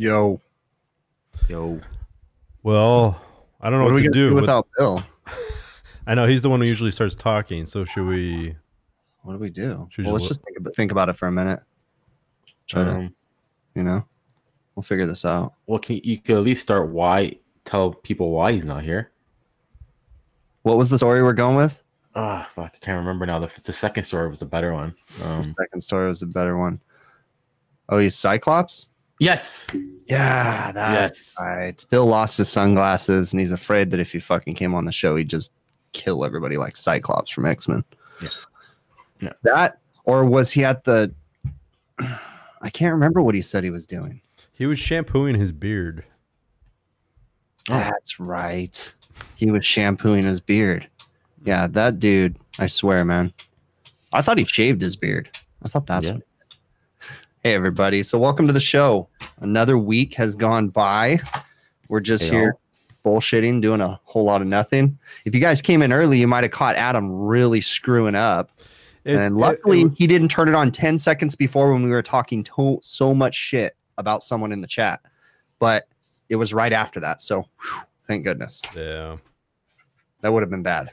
Yo, Yo. Well, I don't know what what, are we to gonna do. do with- without Bill? I know he's the one who usually starts talking. So should we? What do we do? Should well, let's just just think about, think about it for a minute. Try to, Um, you know, we'll figure this out. well, can you, you could at least start why tell people why he's not here. What was the story we're going with? Ah, fuck, I can't remember now. The, the second story was the better one. the Um, second story was the better one. Oh, he's Cyclops. Yes. Yeah, that's Yes. right. Bill lost his sunglasses, and he's afraid that if he fucking came on the show, he'd just kill everybody like Cyclops from X Men. Yeah. Yeah. That, or was he at the? I can't remember what he said he was doing. He was shampooing his beard. Oh. That's right. He was shampooing his beard. Yeah, that dude. I swear, man. I thought he shaved his beard. I thought that's. Yeah. What hey, everybody. So, welcome to the show. Another week has gone by. We're just Hey, here bullshitting, doing a whole lot of nothing. If you guys came in early, you might have caught Adam really screwing up. It's- and it- luckily, it- he didn't turn it on 10 seconds before when we were talking to- so much shit about someone in the chat. But it was right after that. So, whew, thank goodness. yeah. That would have been bad.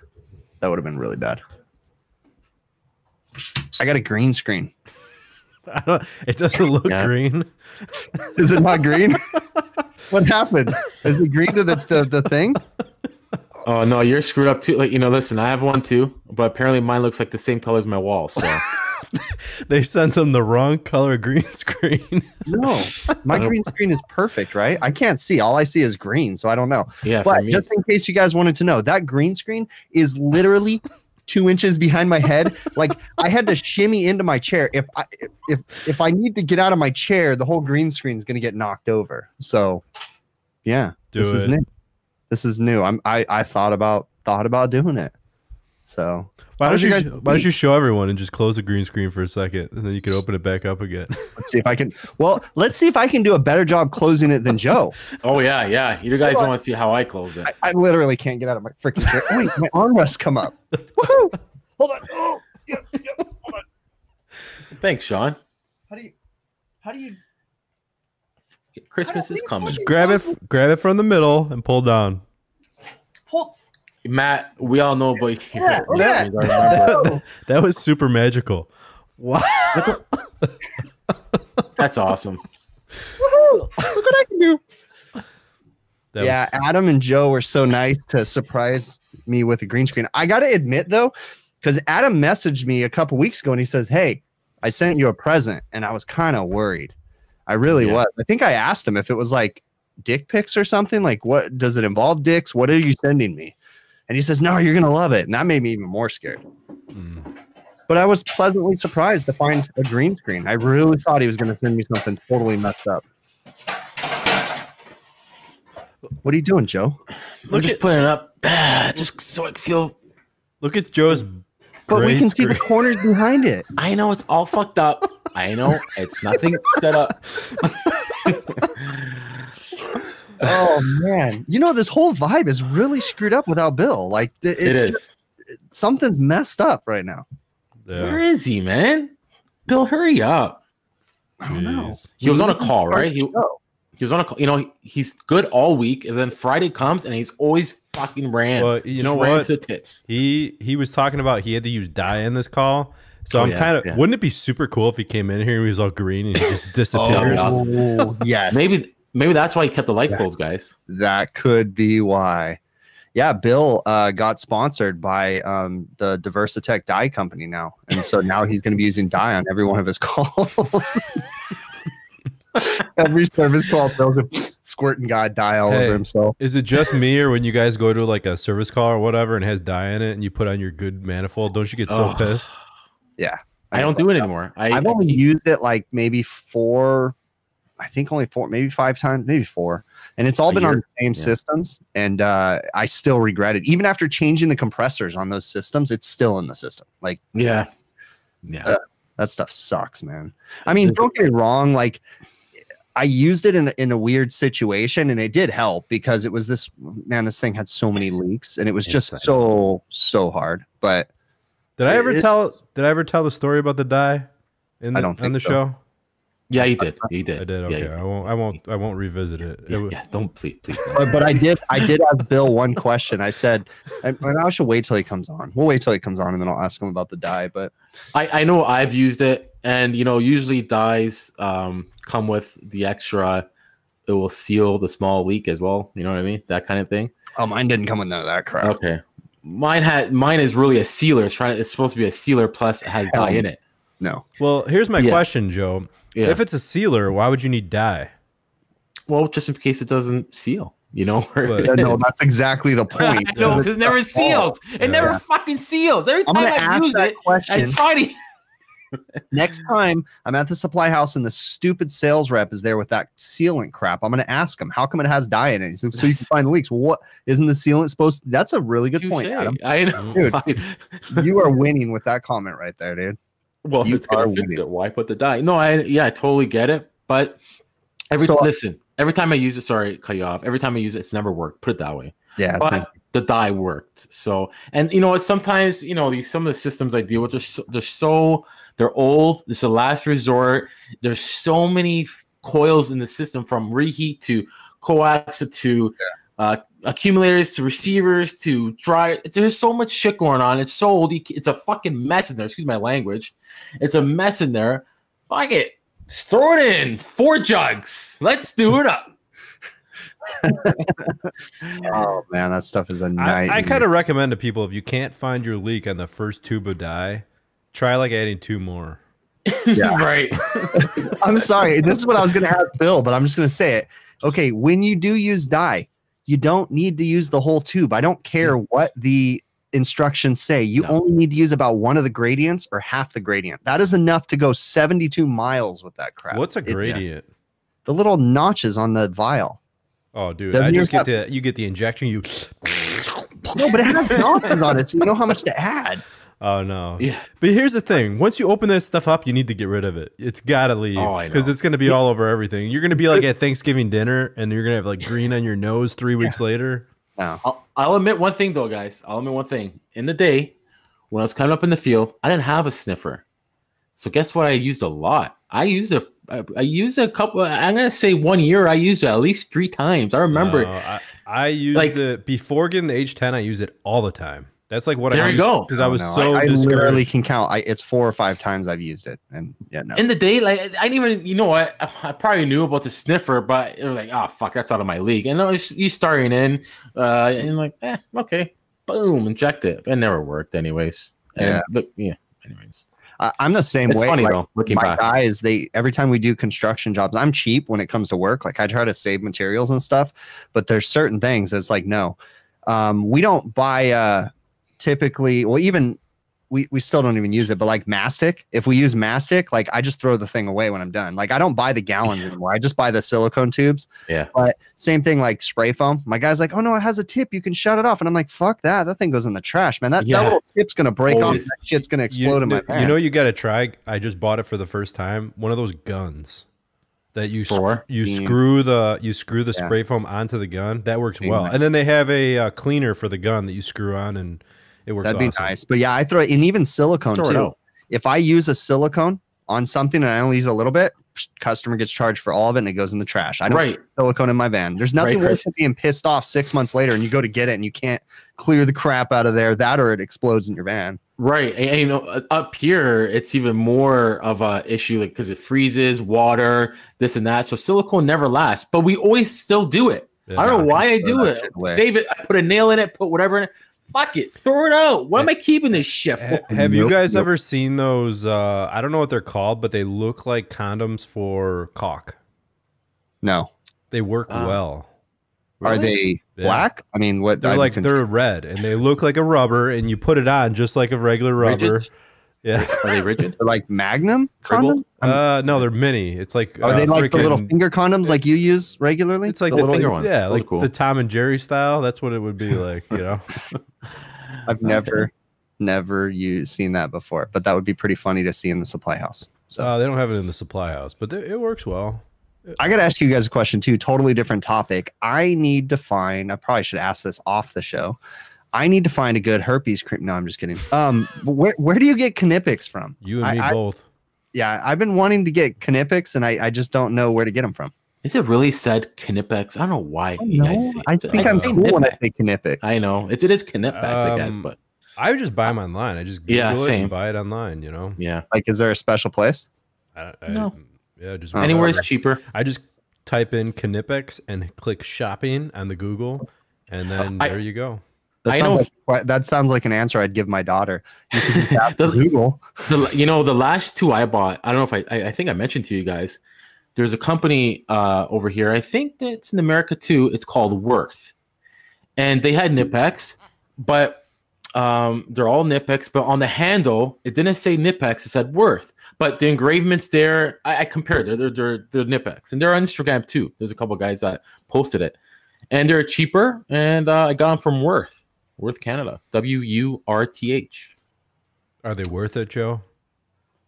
That would have been really bad. I got a green screen. I don't, it doesn't look Yeah. green. Is it not green? what happened? Is it green to the, the, the thing? Oh no, you're screwed up too. Like you know, listen, I have one too, but apparently mine looks like the same color as my wall. So They sent them the wrong color green screen. No. My green screen is perfect, right? I can't see. All I see is green, so I don't know. yeah, But me, just in case you guys wanted to know, that green screen is literally two inches behind my head. Like I had to shimmy into my chair. If I if if I need to get out of my chair, the whole green screen is gonna get knocked over. So yeah, Do this is new. This is new. I'm I I thought about thought about doing it. So Why don't you? your Why don't you show everyone and just close the green screen for a second, and then you can open it back up again. let's see if I can. Well, let's see if I can do a better job closing it than Joe. oh yeah, yeah. You guys Hold on. want to see how I close it? I, I literally can't get out of my freaking chair. Wait, my armrests come up. Woohoo! Hold on. Oh, yeah, yeah. Hold on. Thanks, Sean. How do you? How do you? Christmas is coming. grab it. Grab it from the middle and pull down. Pull. Matt, we all know about your Yeah, oh, your yeah. things, that, that was super magical. Wow. That's awesome. Woohoo! Look what I can do. That yeah, Adam and Joe were so nice to surprise me with a green screen. I got to admit though, because Adam messaged me a couple weeks ago and he says, "Hey, I sent you a present," and I was kind of worried. I really Yeah. was. I think I asked him if it was like dick pics or something. Like, what does it involve? Dicks? What are you sending me? And he says, "No, you're gonna love it," and that made me even more scared. mm. But I was pleasantly surprised to find a green screen. I really thought he was going to send me something totally messed up. What are you doing, Joe? I'm just at- putting it up, just so I feel. Look at Joe's. But we gray can see the corners behind it. I know it's all fucked up. I know it's nothing set up. Oh man, you know this whole vibe is really screwed up without Bill. Like th- It it's just- something's messed up right now. Where Yeah. is he, man? Bill, hurry up. I don't know. Jeez. He was on a We need to call, right? He, he was on a call. You know, he's good all week, and then Friday comes, and he's always fucking ran. Well, you Just know ran what? To the tits. He he was talking about he had to use dye in this call. So Oh, I'm yeah, kind of. yeah. Wouldn't it be super cool if he came in here and he was all green and he just disappeared? Oh, Oh, yes, Maybe, maybe that's why he kept the light Yeah. closed, guys. that could be why. Yeah, Bill uh, got sponsored by um, the Diversitech dye company now, and so now he's going to be using dye on every one of his calls. every service call, Bill's just squirting guy dye all Hey. over himself. Is it just me or when you guys go to like a service call or whatever and has dye in it and you put on your good manifold, don't you get so Ugh. pissed? Yeah, I don't do it anymore. I, I've only keep- used it like maybe four, I think only four, maybe five times, maybe four. And it's all A been on the same Yeah. systems. And uh, I still regret it. Even after changing the compressors on those systems, it's still in the system. Like yeah, yeah. Uh, that stuff sucks, man. I mean, don't get me wrong. Like, I used it in, a- in a weird situation and it did help because it was this man, this thing had so many leaks and it was just Insane. so, so hard. But Did I ever It- tell did I ever tell the story about the dye in the, I don't on the so. show? Yeah, you did. You did. I did. Okay, you did. I won't. I won't. I won't revisit it. It Yeah, yeah, don't please, please. Don't. But, but I did I did ask Bill one question. I said, and, and I should wait till he comes on. We'll wait till he comes on, and then I'll ask him about the dye. But I, I know I've used it, and you know, usually dyes um, come with the extra. It will seal the small leak as well. You know what I mean? That kind of thing. oh, mine didn't come with none of that crap. Okay. Mine had mine is really a sealer. It's trying. To, it's supposed to be a sealer plus it has dye in it. No, Well, here's my Yeah. question, Joe. Yeah. If it's a sealer, why would you need dye? well, just in case it doesn't seal. You know. But- Yeah, no, that's exactly the point. no, because it never seals. It Yeah. never fucking seals. Every time I ask use that it, I try to. next time I'm at the supply house and the stupid sales rep is there with that sealant crap. I'm gonna ask him how come it has dye in it, so, so you can find the leaks. Well, what isn't the sealant supposed? To, that's a really good point, Adam. I know. Dude. You are winning with that comment right there, dude. Well, if You it's gonna fix it, why put the dye? No, I yeah, I totally get it. But every So- listen, every time I use it, sorry, cut you off. Every time I use it, it's never worked. Put it that way. Yeah, But the dye worked. So, and you know, what, sometimes you know these some of the systems I deal with, they're so, they're so they're old. It's a last resort. There's so many coils in the system from reheat to coax to uh, accumulators to receivers to dry. There's so much shit going on. It's so old. It's a fucking mess in there. Excuse my language. It's a mess in there. Fuck it. Just throw it in. Four jugs. Let's do it up. oh man, that stuff is a I, night. I kind of recommend to people if you can't find your leak on the first tube of dye, try like adding two more. Yeah. right. I'm sorry. This is what I was going to ask Bill, but I'm just going to say it. Okay, when you do use dye, you don't need to use the whole tube. I don't care what the instructions say. You No. only need to use about one of the gradients or half the gradient. That is enough to go 72 miles with that crap. What's a It- gradient? the little notches on the vial. Oh, dude, Doesn't I just get the you get the injection. You. No, but it has notches on it, so you know how much to add. Oh no. Yeah. But here's the thing: once you open that stuff up, you need to get rid of it. It's got to leave Oh, because know. it's going to be all over everything. You're going to be like at Thanksgiving dinner, and you're going to have like green on your nose three weeks later. No. I'll, I'll admit one thing though, guys. I'll admit one thing. In the day, when I was coming up in the field, I didn't have a sniffer. So guess what? I used a lot. I used a, I, I used a couple. I'm gonna say one year. I used it at least three times. I remember. No, I, I used Like- it before getting the H10. I used it all the time. That's like what There I you used go. because I Oh, was no, so I, I literally can count. I, it's four or five times I've used it, and yeah, no. in the day, like I didn't even, you know what? I, I probably knew about the sniffer, but it was like, oh fuck, that's out of my league. And I was, you starting in, uh, and like, eh, okay, boom, inject it. It never worked, anyways. And Yeah. look, yeah. Anyways, I, I'm the same it's way. funny like, though. Looking my back, guys they every time we do construction jobs i'm cheap when it comes to work like i try to save materials and stuff but there's certain things that's like no um, we don't buy uh typically well even we, we still don't even use it but like mastic if we use mastic like i just throw the thing away when i'm done like i don't buy the gallons anymore i just buy the silicone tubes Yeah. but same thing like spray foam my guy's like oh no it has a tip you can shut it off and i'm like fuck that that thing goes in the trash man that, Yeah. that little tip's gonna break off Always. that shit's gonna You, explode in my you van. know, you got to try. I just bought it for the first time. One of those guns that you sc- you screw the you screw the Yeah. spray foam onto the gun. That works Seen well. that. And then they have a uh, cleaner for the gun that you screw on, and it works. That'd be awesome. nice. But yeah, I throw it and even silicone Store too. If I use a silicone on something and I only use a little bit, customer gets charged for all of it and it goes in the trash. I don't Right. silicone in my van. There's nothing Right, worse than being pissed off six months later and you go to get it and you can't clear the crap out of there. That or it explodes in your van. Right, and, and, you know, up here it's even more of a issue, like because it freezes, water, this and that. So silicone never lasts, but we always still do it. Yeah. I don't know why I do it. away. Save it. I put a nail in it. Put whatever in it. Fuck it. Throw it out. Why am I keeping this shit? For? Have you guys nope. ever seen those? Uh, I don't know what they're called, but they look like condoms for cock. No. They work Uh, well. Are they Yeah. black? I mean, what? They're I'm like confused. they're red and they look like a rubber, and you put it on just like a regular rubber. Rigid? Yeah. Are they rigid? They're like Magnum condoms? Uh, no, they're mini. It's like Are uh, they like the little finger condoms like you use regularly? It's like the the little. finger one. Yeah, Those like cool. the Tom and Jerry style. That's what it would be like. You know. I've never, never used seen that before, but that would be pretty funny to see in the supply house. So. Uh, they don't have it in the supply house, but it it works well. I got to ask you guys a question too. Totally different topic. I need to find. I probably should ask this off the show. I need to find a good herpes cream. No, I'm just kidding. Um, but where where do you get Knipex from? You and I- me I- both. yeah, I've been wanting to get Knipex, and I, I just don't know where to get them from. Is it really said Knipex? I don't know why you guys say I it. think I'm say cool when I Knipex. say Knipex. I know it's it is Knipex, I guess, Um, but I would just buy them online. I just Google Yeah, it same. and buy it online. You know. yeah, Like, is there a special place? I, I, No. Yeah, just Uh, anywhere is cheaper. I just type in Knipex and click shopping on the Google, and then I- there you go. That I sounds know- Like, that sounds like an answer I'd give my daughter. The- Google. The, you know, the last two I bought, I don't know if I, I, I think I mentioned to you guys. There's a company uh, over here. I think that's in America too. It's called Würth, and they had Knipex, but um, they're all Knipex. But on the handle, it didn't say Knipex. It said Würth. But the engravements there, I, I compared. They're they're they're, they're Knipex, and they're on Instagram too. There's a couple guys that posted it, and they're cheaper. And uh, I got them from Würth, Würth Canada, W U R T H. Are they worth it, Joe?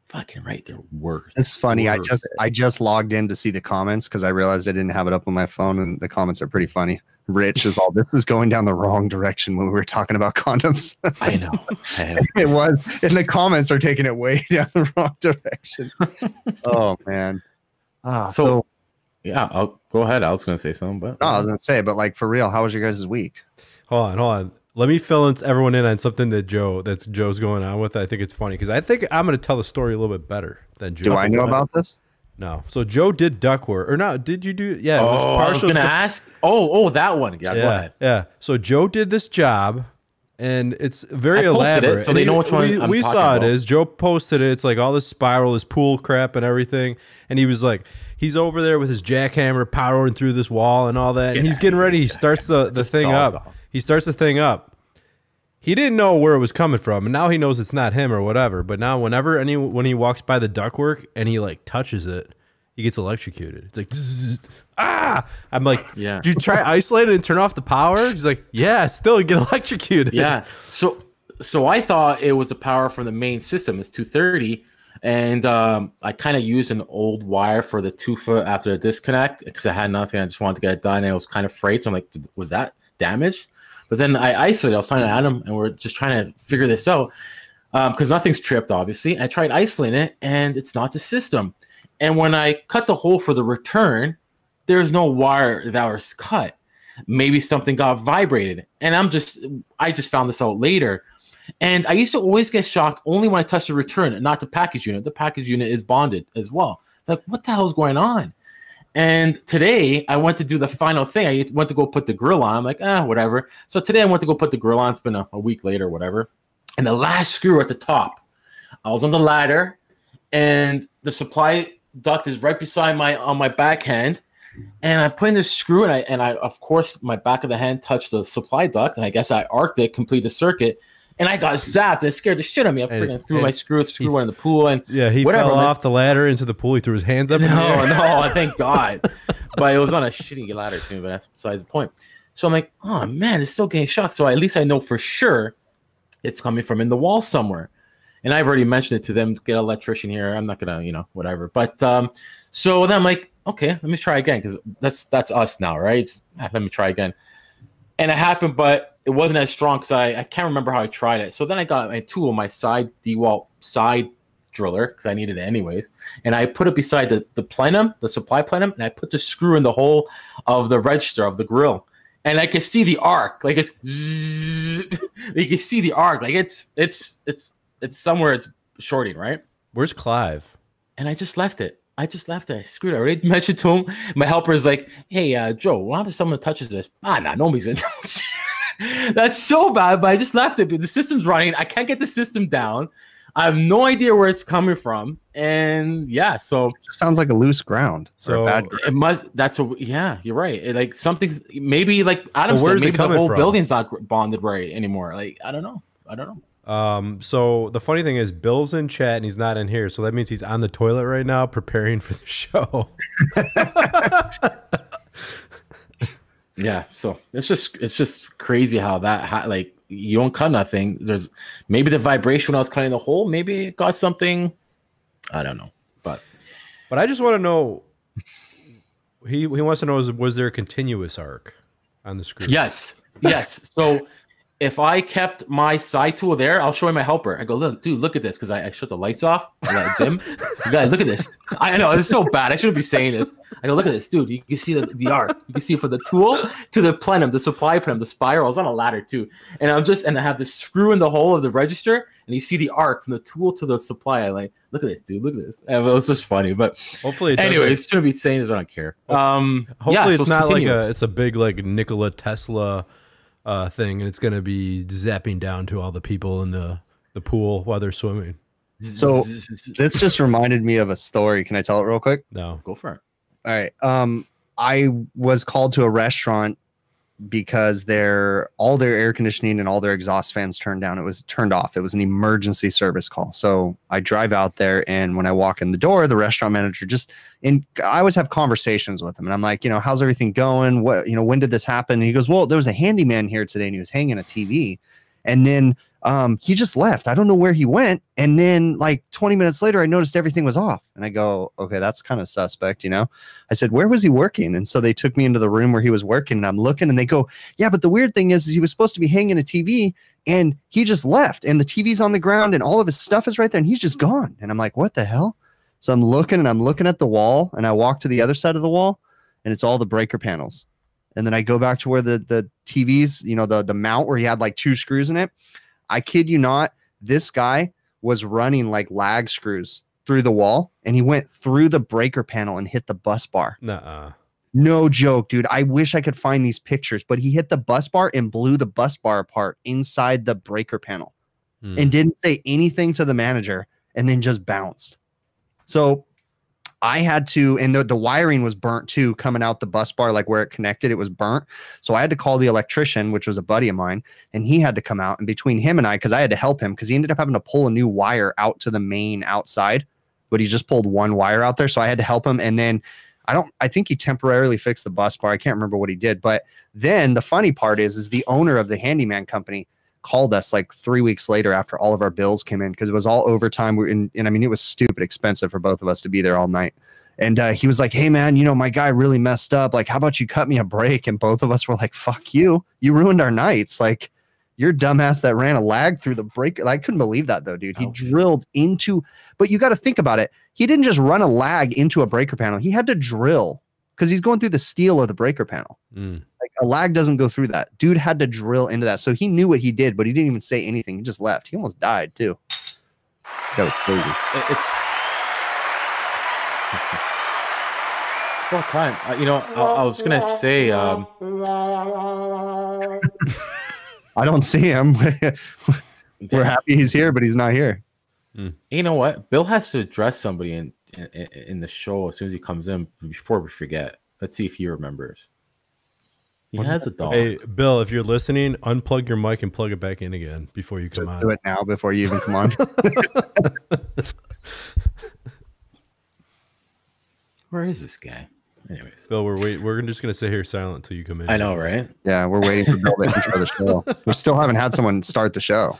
Fucking right, they're Worth. It's funny. I just it. I just logged in to see the comments because I realized I didn't have it up on my phone, and the comments are pretty funny. Rich is all this is going down the wrong direction when we were talking about condoms. I know. I know. it was, and the comments are taking it way down the wrong direction. oh man. Ah, so, So- Yeah, I'll go ahead. I was going to say something, but no, I was gonna say, but like for real, how was your guys' week? Hold on, hold on. Let me fill in everyone in on something that Joe that's Joe's going on with. I think it's funny because I think I'm going to tell the story a little bit better than Joe. Do I know about this? No. So Joe did duct work, or not? Did you do? Yeah. it was oh, I was going to du- ask. Oh, oh, that one. Yeah, go yeah, ahead. yeah. So Joe did this job, and it's very I posted it, elaborate. so And they he- know which one we, I'm we saw about. it as Joe posted it. It's like all this spiral, this pool crap, and everything. And he was like, he's over there with his jackhammer powering through this wall and all that. Get and he's getting ready. He starts the the thing up. off. He starts the thing up. He didn't know where it was coming from, and now he knows it's not him or whatever. But now, whenever any when he walks by the ductwork and he like touches it, he gets electrocuted. It's like "Zzz, ah. I'm like, Yeah. Did you try isolate it and turn off the power? He's like, yeah, still get electrocuted. Yeah. So, so I thought it was the power from the main system. It's 230. And um, I kind of used an old wire for the two foot after the disconnect because I had nothing. I just wanted to get it done. And I was kind of afraid. So I'm like, was that damaged? But then I isolated. I was talking to Adam, and we're just trying to figure this out um, because nothing's tripped, obviously. I tried isolating it, and it's not the system. And when I cut the hole for the return, there's no wire that was cut. Maybe something got vibrated, and I'm just I just found this out later. And I used to always get shocked only when I touched the return not the package unit. The package unit is bonded as well. It's like, what the hell is going on? And today I went to do the final thing. I went to go put the grill on. I'm like, ah, whatever. So today I went to go put the grill on. It's been a, a week later, whatever. And the last screw at the top, I was on the ladder, and the supply duct is right beside my on my backhand. And I put in this screw, and I and I of course my back of the hand touched the supply duct, and I guess I arced it, complete the circuit, and I got zapped. It scared the shit out of me. I freaking threw and my screw, screw one in the pool, and Yeah, he Whatever, fell off the ladder into the pool. He threw his hands up. no, no, thank God. but it was on a shitty ladder too, but that's besides the point. So I'm like, oh man, it's still getting shocked. So at least I know for sure it's coming from in the wall somewhere. And I've already mentioned it to them, get an electrician here. I'm not gonna, you know, whatever. But um, so then I'm like, okay, let me try again, because that's that's us now, right? Ah, Let me try again. And it happened, but it wasn't as strong because I, I can't remember how I tried it. So then I got my tool, my side DeWalt side driller, because I needed it anyways. And I put it beside the, the plenum, the supply plenum, and I put the screw in the hole of the register of the grill. And I could see the arc, like it's you can see the arc, like it's it's it's it's somewhere it's shorting, right? Where's Clive? and I just left it. I just left it. I screwed it. I already mentioned to him. My helper is like, "Hey, uh, Joe, happens if someone touches this?" Ah, nah, nobody's gonna touch. It." That's so bad, but I just left it. The system's running. I can't get the system down. I have no idea where it's coming from, and yeah, so Just sounds like a loose ground. So So- a bad. it must. That's a yeah. You're right. It, like something's maybe like Adam But said. where's it Maybe the whole from? building's not bonded right anymore. Like I don't know. I don't know. Um, so the funny thing is, Bill's in chat and he's not in here, so that means he's on the toilet right now preparing for the show. Yeah, so it's just it's just crazy how that how, like you don't cut nothing. There's maybe the vibration when I was cutting the hole, maybe it got something. I don't know, but But I just want to know. He he wants to know is was there a continuous arc on the screw? yes, yes. So if I kept my side tool there, I'll show him my helper. I go, look, dude, look at this, because I, I shut the lights off, I let it dim. you guys, look at this. I know it's so bad. I shouldn't be saying this. I go, look at this, dude. You can see the, the arc. You can see from the tool to the plenum, the supply plenum, the spiral. I was on a ladder too, and I'm just and I have this screw in the hole of the register, and you see the arc from the tool to the supply. I like, look at this, dude. Look at this. And it was just funny, but Hopefully, it doesn't- anyways, shouldn't be saying this. I don't care. Um, Hopefully, yeah, so it's not like a it's a big like Nikola Tesla uh, thing, and it's gonna be zapping down to all the people in the the pool while they're swimming. So- This just reminded me of a story. Can I tell it real quick? No, go for it. All right. Um, I was called to a restaurant because their all their air conditioning and all their exhaust fans turned down. It was turned off. It was an emergency service call. So I drive out there, and when I walk in the door, the restaurant manager just and I always have conversations with him, and I'm like, you know, how's everything going? What you know, when did this happen? And he goes, well, there was a handyman here today, and he was hanging a TV, and then um, he just left. I don't know where he went. And then like 20 minutes later, I noticed everything was off. And I go, okay, that's kind of suspect, you know? I said, where was he working? And so they took me into the room where he was working and I'm looking and they go, yeah, but the weird thing is, is he was supposed to be hanging a TV and he just left and the TV's on the ground and all of his stuff is right there and he's just gone. And I'm like, what the hell? So I'm looking and I'm looking at the wall and I walk to the other side of the wall and it's all the breaker panels. And then I go back to where the the TVs, you know, the the mount where he had like two screws in it. I kid you not, this guy was running like lag screws through the wall and he went through the breaker panel and hit the bus bar. nah. No joke, dude. I wish I could find these pictures, but he hit the bus bar and blew the bus bar apart inside the breaker panel Hmm. and didn't say anything to the manager and then just bounced. So I had to, and the, the wiring was burnt too, coming out the bus bar, like where it connected, it was burnt. So I had to call the electrician, which was a buddy of mine, and he had to come out. And between him and I, because I had to help him, because he ended up having to pull a new wire out to the main outside, but he just pulled one wire out there. So I had to help him. And then I don't, I think he temporarily fixed the bus bar. I can't remember what he did. But then the funny part is, is the owner of the handyman company called us like three weeks later after all of our bills came in because it was all overtime. We- And, and I mean, it was stupid expensive for both of us to be there all night. And uh, he was like, "Hey man, you know my guy really messed up. Like, how about you cut me a break?" And both of us were like, "Fuck you! You ruined our nights. Like, you're dumbass that ran a lag through the break." I couldn't believe that though, dude. He Ouch. drilled into, but you got to think about it. He didn't just run a lag into a breaker panel. He had to drill because he's going through the steel of the breaker panel. Mm. Like a lag doesn't go through that. Dude had to drill into that. So he knew what he did, but he didn't even say anything. He just left. He almost died too. That was crazy. It, it, Well, time. Uh, you know, I, I was gonna say, um, I don't see him. We're happy he's here, but he's not here. you know what? Bill has to address somebody in, in in the show as soon as he comes in before we forget. Let's see if he remembers. He What's has a dog. Hey, Bill, if you're listening, unplug your mic and plug it back in again before you come Just on. do it now before you even come on. Where is this guy? Anyways, Bill, we're wait. We're just gonna sit here silent until you come in. I know, right? yeah, we're waiting for Bill to intro the show. We still haven't had someone start the show.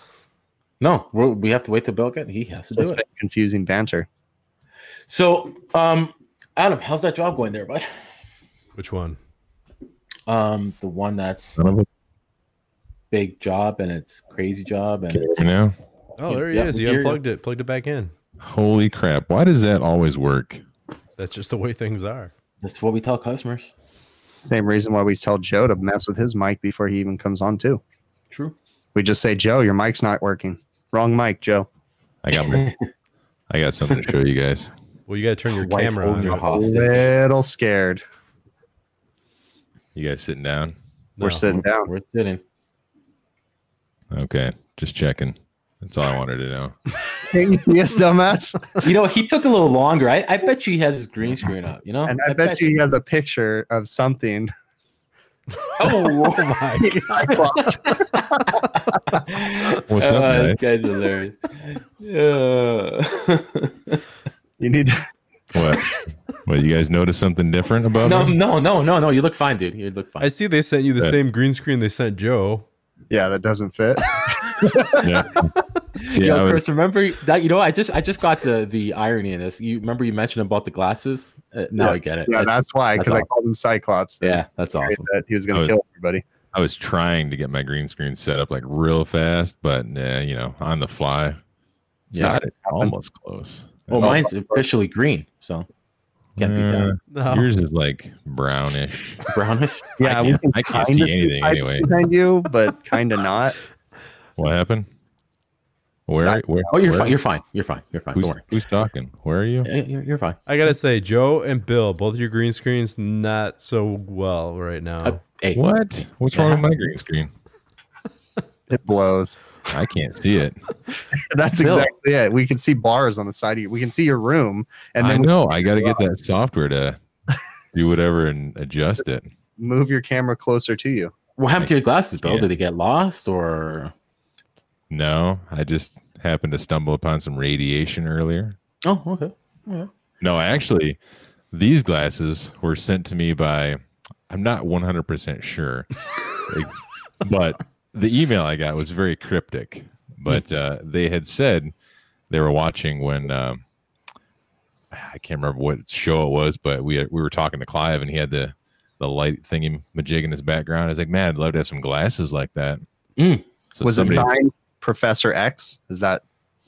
No, we're, have to wait till Bill get. He has to do it. confusing banter. So, um, Adam, how's that job going there, bud? Which one? Um, the one that's a big job and it's crazy job and you it's, hear me now? Oh, there he Yeah, is. we He you. unplugged it, plugged it back in. Holy crap! Why does that always work? That's just the way things are. that's what we tell customers. Same reason why we tell Joe to mess with his mic before he even comes on too. True. We just say, Joe, your mic's not working. Wrong mic, Joe. I got I got something to show you guys. Well, you got to turn your Wife camera holding on. your or- hostage. Little scared. You guys sitting down? We're No. sitting down. We're sitting. Okay, just checking. That's all I wanted to know. yes, dumbass. You know, he took a little longer. I, I bet you he has his green screen up. You know, And I, bet, you he has a picture of something. Oh, my Cyclops. What's up, Uh, guys? this guy's hilarious. Yeah. You need to, What? What? You guys notice something different about no, me? no, no, no, no. You look fine, dude. You look fine. I see they sent you the Yeah. same green screen they sent Joe. yeah, that doesn't fit. Yeah. See, Yo, I was- Chris, remember that? You know, I just, I just got the the irony in this. You remember you mentioned about the glasses? Uh, now Yeah. I get it. Yeah, that's why, that's because I awesome. called him Cyclops. yeah, that's awesome. That He was going to was- kill everybody. I was trying to get my green screen set up like real fast, but nah, you know, on the fly. Yeah. Got it almost close. Well, mine's officially green, so can't be Uh, done. No. Yours is like brownish. Brownish. Yeah, I we can't, can I can't kinda see anything hide anyway. behind you, but kind of not. What happened? Where? Where? Oh, you're where- fine. You're fine. You're fine. You're fine. Who's, Don't worry. who's talking? Where are you? Yeah, You're, you're fine. I gotta say, Joe and Bill, both your green screens not so well right now. Uh, hey, What? What's wrong with my green screen? It blows. I can't see it. That's Bill. exactly it. We can see bars on the side of you. We can see your room, and I then we know. I got to get that software to do whatever and adjust it. move your camera closer to you. what happened to your glasses, Bill? Did they get lost or? No, I just happened to stumble upon some radiation earlier. Oh, okay. Yeah. No, actually, these glasses were sent to me by, I'm not 100% sure, Like, but the email I got was very cryptic. But uh, they had said they were watching when, um, I can't remember what show it was, but we we were talking to Clive and he had the, the light thingy majig in his background. I was like, man, I'd love to have some glasses like that. Mm. So was somebody, it signed Professor X? Is that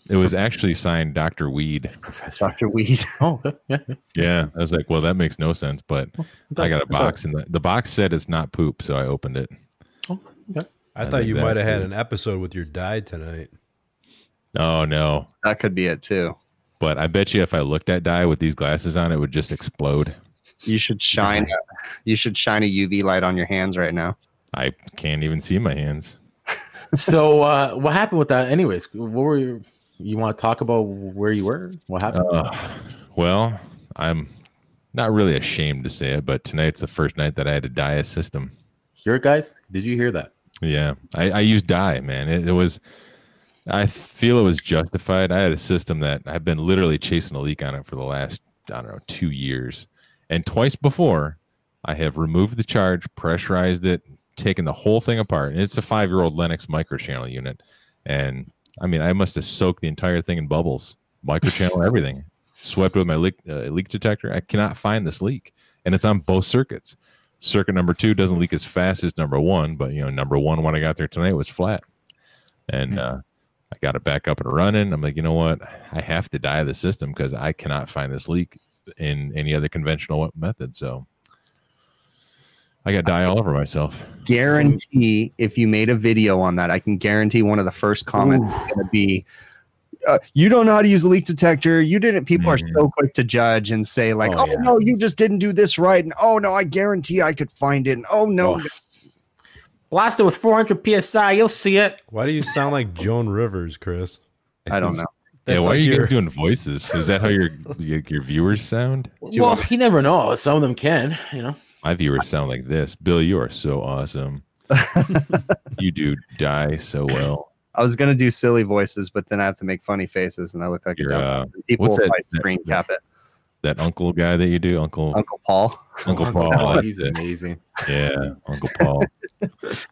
it was actually signed Dr. Weed. Professor. Dr. Weed? Oh. Yeah. yeah. I was like, well, that makes no sense, but It I got a box, and the, the box said it's not poop, so I opened it. Oh, okay. I I thought you might have had an episode with your dye tonight. Oh no! That could be it too. But I bet you if I looked at dye with these glasses on, it would just explode. You should shine. You should shine a UV light on your hands right now. I can't even see my hands. So, uh, what happened with that? Anyways, what were you? You want to talk about where you were? What happened? Uh, well, I'm not really ashamed to say it, but tonight's the first night that I had to dye a system. Hear it, guys? Did you hear that? Yeah, I, I used dye, man. It, it was. I feel it was justified. I had a system that I've been literally chasing a leak on it for the last I don't know two years, and twice before, I have removed the charge, pressurized it, taken the whole thing apart. And it's a five-year-old Lennox microchannel unit, and I mean, I must have soaked the entire thing in bubbles, microchannel, everything, swept with my leak uh, leak detector. I cannot find this leak, and it's on both circuits. Circuit number two doesn't leak as fast as number one, but you know, number one when I got there tonight was flat, and uh, I got it back up and running. I'm like, you know what? I have to dye the system because I cannot find this leak in any other conventional method. So I got dye all over myself. Guarantee if you made a video on that, I can guarantee one of the first comments is going to be, uh, "You don't know how to use a leak detector. You didn't." People are Mhm. so quick to judge and say like, Oh, "Oh, yeah. no, you just didn't do this right," and "Oh no, I guarantee I could find it." And, "Oh no, Oh. Blast it with 400 psi. You'll see it. Why do you sound like Joan Rivers, Chris? I don't know." Yeah, why are you guys doing voices? Is that how your your, your viewers sound? you well, want- you never know. Some of them can, you know. My viewers sound like this. Bill, you are so awesome. you do die so well. I was gonna do silly voices, but then I have to make funny faces, and I look like a You're, dumbass. uh, People what's will that- probably that- screen cap it. That uncle guy that you do, Uncle Uncle Paul. Uncle Uncle Paul. Paul, he's amazing. Yeah, Uncle Paul.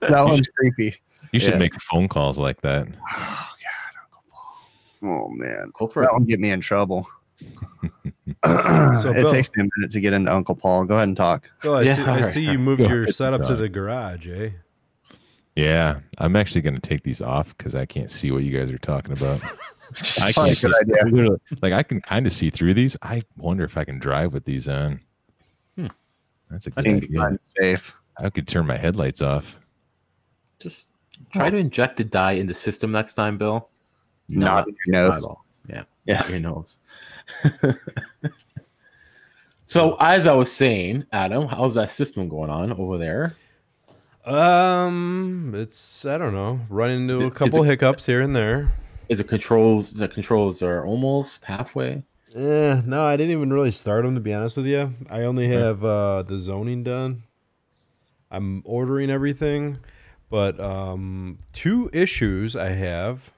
That one's creepy. You should Yeah. make phone calls like that. Oh God, Uncle Paul. Oh man, Go for it. that one get me in trouble. So, it Bill- takes me a minute to get into Uncle Paul. Go ahead and talk. Bill, I, Yeah, see, I alright, see you alright. moved Go your ahead, setup to the garage, eh? Yeah, I'm actually going to take these off because I can't see what you guys are talking about. I can't good see, idea. literally- like I can kind of see through these. I wonder if I can drive with these on. Hmm. That's a good Seems idea. safe. I could turn my headlights off. Just try to inject the dye in the system next time, Bill. Not in your nose. eyeballs. Yeah. Yeah. Not your nose. so as I was saying, Adam, how's that system going on over there? Um, it's I don't know, run into a couple it- hiccups here and there. Is it controls? The controls are almost halfway. Eh, no, I didn't even really start them to be honest with you. I only have uh, the zoning done. I'm ordering everything, but um, two issues I have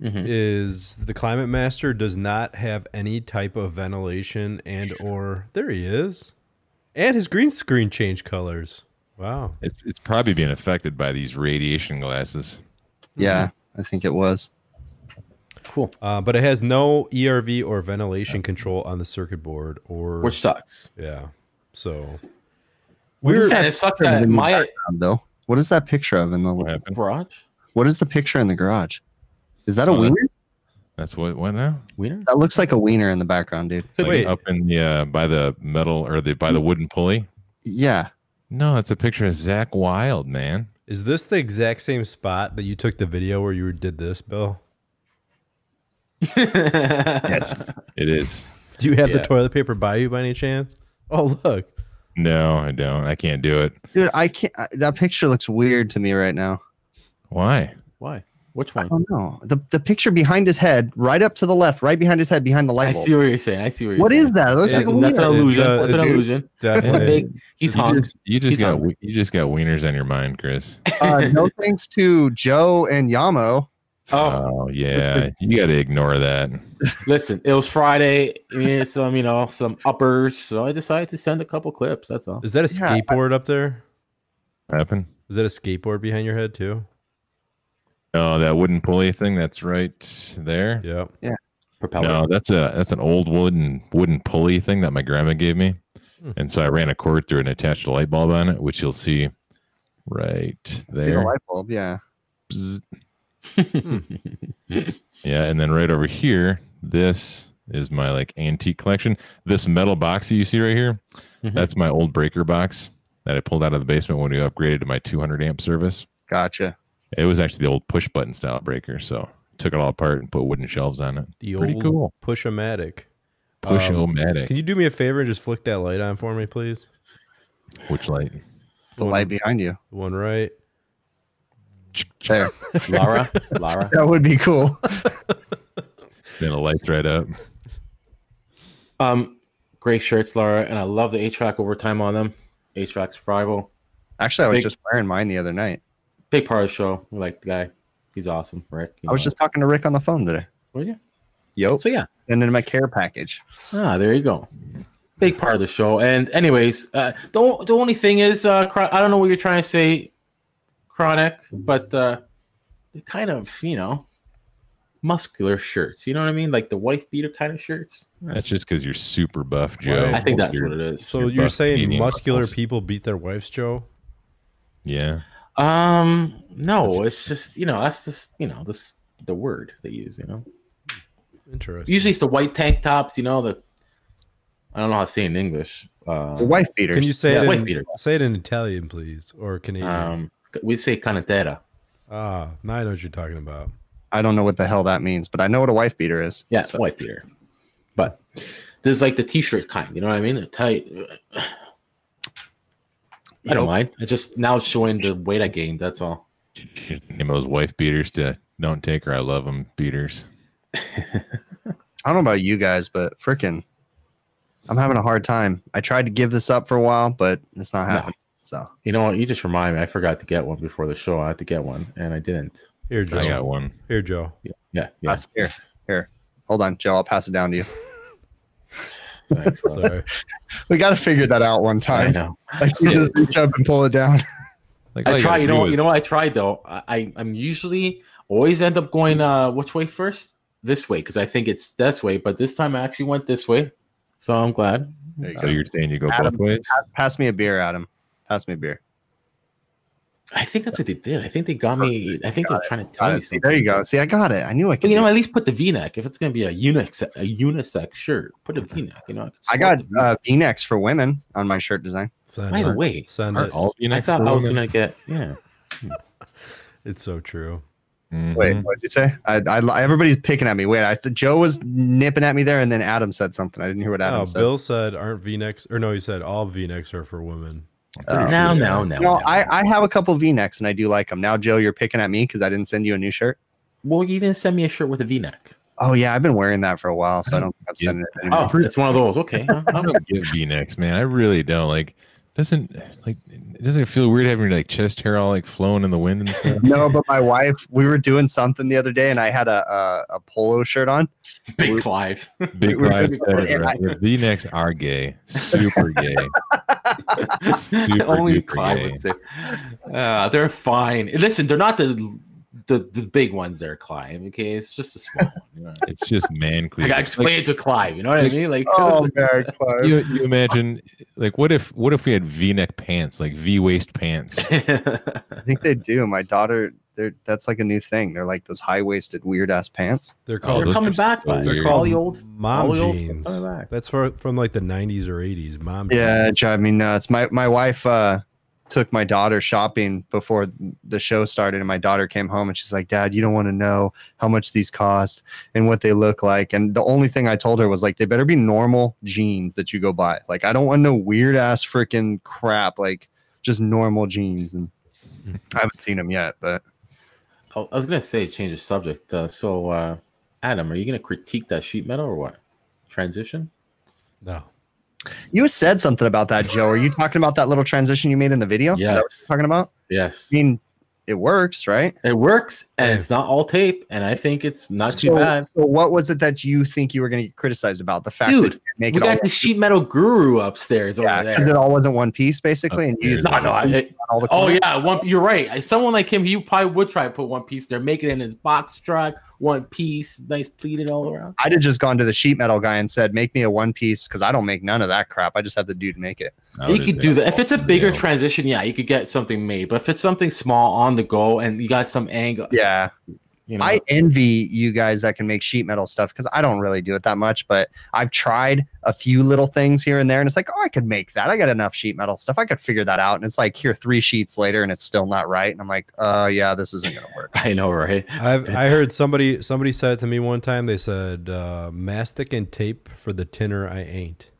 Mhm. is the ClimateMaster does not have any type of ventilation and or there he is, and his green screen changed colors. Wow. It's it's probably being affected by these radiation glasses. Yeah, I think it was. Cool. Uh, but it has no ERV or ventilation control on the circuit board or Which sucks. yeah. So And it sucks that my Bill, What is that picture of in the? happened? Garage? What is the picture in the garage? Is that a Oh, that- wiener? That's what. What now? Wiener? That looks like a wiener in the background, dude. Like Wait. up in the uh, by the metal or the by the wooden pulley. Yeah. No, it's a picture of Zach Wild, man. Is this the exact same spot that you took the video where you did this, Bill? Yes, it is. Do you have the toilet paper by you by any chance? Oh, look. No, I don't. I can't do it. Dude, I can't. I- That picture looks weird to me right now. Why? Why? Which one? I one? don't know. The the picture behind his head, right up to the left, right behind his head, behind the light bulb. I see what you're saying. I see what you're What saying. is that? It looks Yeah, like a That's, that's an wiener. illusion. uh, that's an it's- illusion. Definitely. Big. He's You hung. just, you just He's got hungry. you just got wieners on your mind, Chris. Uh, no thanks to Joe and Yamo. Oh, Oh yeah, you got to ignore that. listen, it was Friday. We needed some, you know, some uppers. So I decided to send a couple clips. That's all. Is that a Yeah, I- skateboard up there? Happen? Is that a skateboard behind your head too? Oh, that wooden pulley thing. That's right there. Yep. Yeah. Propeller. No, that's a that's an old wooden wooden pulley thing that my grandma gave me, Hmm. and so I ran a cord through and attached a light bulb on it, which you'll see right See the there. light bulb, yeah. Yeah, and then right over here, this is my like antique collection. This metal box that you see right here, Mhm. that's my old breaker box that I pulled out of the basement when we upgraded to my 200 amp service. Gotcha. It was actually the old push button style breaker, so took it all apart and put wooden shelves on it. The Pretty old cool. push-o-matic. Push Um, o matic. Can you do me a favor and just flick that light on for me, please? Which light? The One- light behind you. The one right. There. Lara. Lara. that would be cool. Then it lights right up. Um, great shirts, Laura, and I love the HVAC overtime on them. HVAC survival. Actually, I was Big- just wearing mine the other night. Big part of the show. We like the guy. He's awesome, Rick. I was know. just talking to Rick on the phone today. Were you? Yo, So yeah. and in my care package. Ah, there you go. Big part of the show. And anyways, uh, the the only thing is, uh, Chron- I don't know what you're trying to say, Chronic, but uh, kind of you know muscular shirts. You know what I mean? Like the wife beater kind of shirts. That's just because you're super buff, Joe. Well, I think that's You're- what it is. So Your you're saying muscular muscles. people beat their wives, Joe? Yeah. Um, no, it's just you know that's just you know this the word they use. You know, Interesting. usually it's the white tank tops. You know the I don't know how to say it in English. The Uh, wife beaters. Can you say Yeah, it white in, beater. say it in Italian, please, or Canadian? um, we say canatera. ah, now I know what you're talking about. I don't know what the hell that means, but I know what a wife beater is. Yeah, So- wife beater. But there's like the t-shirt kind, you know what I mean? A tight. I don't Yep. mind. I just now showing the weight I gained. That's all. Name those wife beaters to don't take her. I love them beaters. I don't know about you guys, but freaking, I'm having a hard time. I tried to give this up for a while, but it's not No. happening. So You know what? You just remind me. I forgot to get one before the show. I had to get one, and I didn't. Here, Joe. I got one. Here, Joe. Yeah, yeah. yeah. here. Here, hold on, Joe. I'll pass it down to you. Thanks, brother. We got to figure that out one I time. know. Like you just reach up and pull it down. Like, all I you try. gotta You know. is- You know. what I tried though. I, I I'm usually always end up going uh which way first? This way because I think it's this way. But this time I actually went this way, so I'm glad. There you So go. you're saying you go Adam, both ways? Pass me a beer, Adam. Pass me a beer. I think that's what they did. I think they got me. I think they're trying to tell Got me. See, something. there you go. See, I got it. I knew I But could. you know, it. at least put the V-neck. If it's gonna be a unisex, a unisex shirt, put a V-neck. You know, I got V-neck. uh, V-necks for women on my shirt design. Send By the it. way, Send are it. all I V-necks thought for I was women? gonna get yeah. It's so true. Mhm. Wait, what did you say? I, I, everybody's picking at me. Wait, I said Joe was nipping at me there, and then Adam said something. I didn't hear what Adam Oh, said. Bill said aren't V-necks or no, he said all V-necks are for women. I'm pretty um, now, sure they now, now, no. I, I have a couple V-necks and I do like them. Now, Joe, you're picking at me because I didn't send you a new shirt. Well, you didn't send me a shirt with a V-neck. Oh yeah, I've been wearing that for a while, so I I don't think I'm Yeah. sending it anymore. Oh, it's one of those. Okay. huh? I don't give V-necks, man. I really don't. Like, doesn't like doesn't it feel weird having your like chest hair all like flowing in the wind and stuff? No, but my wife, we were doing something the other day, and I had a a, a polo shirt on. Big Clive. Big We're Clive just- said it right. The V-necks are gay, super gay. Only duper Clive gay. would say. Uh, they're fine. Listen, they're not the the, the big ones there, Clive. Okay, it's just a small one. You know? It's just man I cleavage. gotta explain it to Clive. You know what I mean? Like, Oh, man, Clive. you, you imagine like what if what if we had v-neck pants like v-waist pants I think they do. My daughter, they're that's like a new thing. They're like those high waisted weird ass pants. They're Oh, called they're coming back, so but weird. all the old mom old jeans. stuff. That's for, from like the 90s or 80s. Mom. Yeah, it jeans. drive me nuts. My my wife uh took my daughter shopping before the show started and my daughter came home and she's like, "Dad, you don't want to know how much these cost and what they look like." And the only thing I told her was like, "They better be normal jeans that you go buy. Like I don't want no weird ass freaking crap like just normal jeans." And I haven't seen them yet, but Oh, I was gonna say change the subject. Uh, so, uh, Adam, are you gonna critique that sheet metal or what? Transition? No. You said something about that, Joe. Are you talking about that little transition you made in the video? Is that what Yes. you're talking about? Yes, I mean, it works, right? it works, and Yeah. it's not all tape, and I think it's not too bad. So what was it that you think you were going to get criticized about? The fact Dude, that you make We got the sheet metal guru upstairs yeah, over because it all wasn't one piece basically, and you no, no. I, it, all the oh, yeah. One, you're right. Someone like him, he probably would try to put one piece there, make it in his box truck, one piece, nice pleated all around. I'd have just gone to the sheet metal guy and said, "Make me a one piece," because I don't make none of that crap. I just have the dude make it. you could do that if it's a bigger Yeah. transition. Yeah, you could get something made. But if it's something small on the go and you got some angle, Yeah, you know, I envy you guys that can make sheet metal stuff because I don't really do it that much. But I've tried a few little things here and there, and it's like, oh, I could make that. I got enough sheet metal stuff. I could figure that out. And it's like here three sheets later, and it's still not right. And I'm like, uh, yeah, this isn't gonna work. I know, right? I've I heard somebody somebody said it to me one time. They said uh, mastic and tape for the tinner I ain't.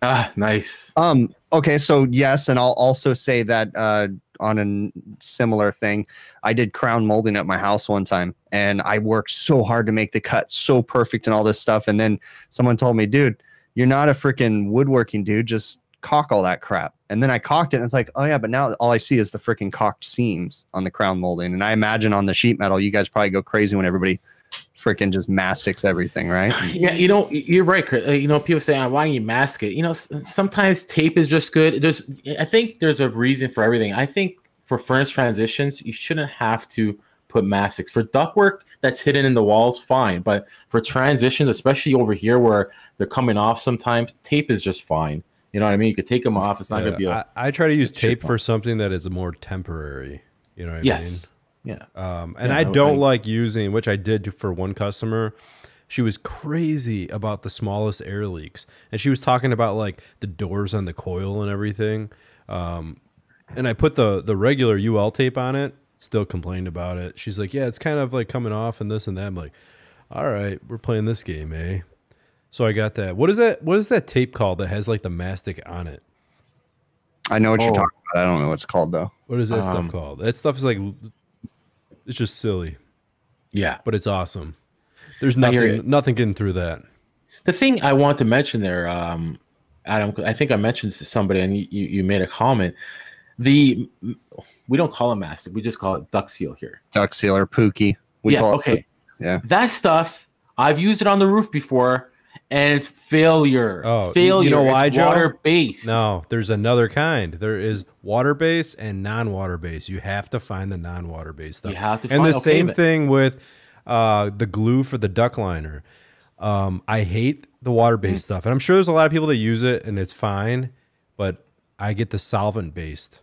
Ah, nice. Um. Okay. So yes, and I'll also say that uh, on a similar thing, I did crown molding at my house one time, and I worked so hard to make the cut so perfect and all this stuff. And then someone told me, "Dude, you're not a freaking woodworking dude. Just caulk all that crap." And then I caulked it, and it's like, "Oh yeah," but now all I see is the freaking caulked seams on the crown molding. And I imagine on the sheet metal, you guys probably go crazy when everybody freaking just mastics everything, right? Yeah, you know, you're right, Chris. Uh, You know, people say, "Ah, "Why don't you mask it?" You know, sometimes tape is just good. There's, I think, there's a reason for everything. I think for furnace transitions, you shouldn't have to put mastics for ductwork that's hidden in the walls. Fine, but for transitions, especially over here where they're coming off, sometimes tape is just fine. You know what I mean? You could take them off. It's not Yeah, gonna be a I, I try to use tape for something that is more temporary. You know what I mean? yes, yeah. Um, and Yeah, I I- don't I- like using, which I did for one customer. She was crazy about the smallest air leaks, and she was talking about like the doors on the coil and everything. Um, and I put the the regular UL tape on it. Still complained about it. She's like, "Yeah, it's kind of like coming off and this and that." I'm like, "All right, we're playing this game, eh?" So I got that. What is that? What is that tape called that has like the mastic on it? I know what you're Oh. talking about. I don't know what it's called though. What is that Um, stuff called? That stuff is like, it's just silly, Yeah. but it's awesome. There's nothing, nothing getting through that. The thing I want to mention there, um, Adam, I think I mentioned to somebody, and you, you you made a comment. The we don't call it mastic; we just call it duct seal here. Duck sealer, Pookie. We yeah, call it okay. Yeah. That stuff I've used it on the roof before, and it's failure. Oh, failure. you know why, it's Joe? Water based. No, there's another kind. There is water based and non water based. You have to find the non water based stuff. you have to. and find, the okay, same but- thing with uh, the glue for the duct liner. Um, I hate the water based Mm. stuff, and I'm sure there's a lot of people that use it and it's fine, but I get the solvent based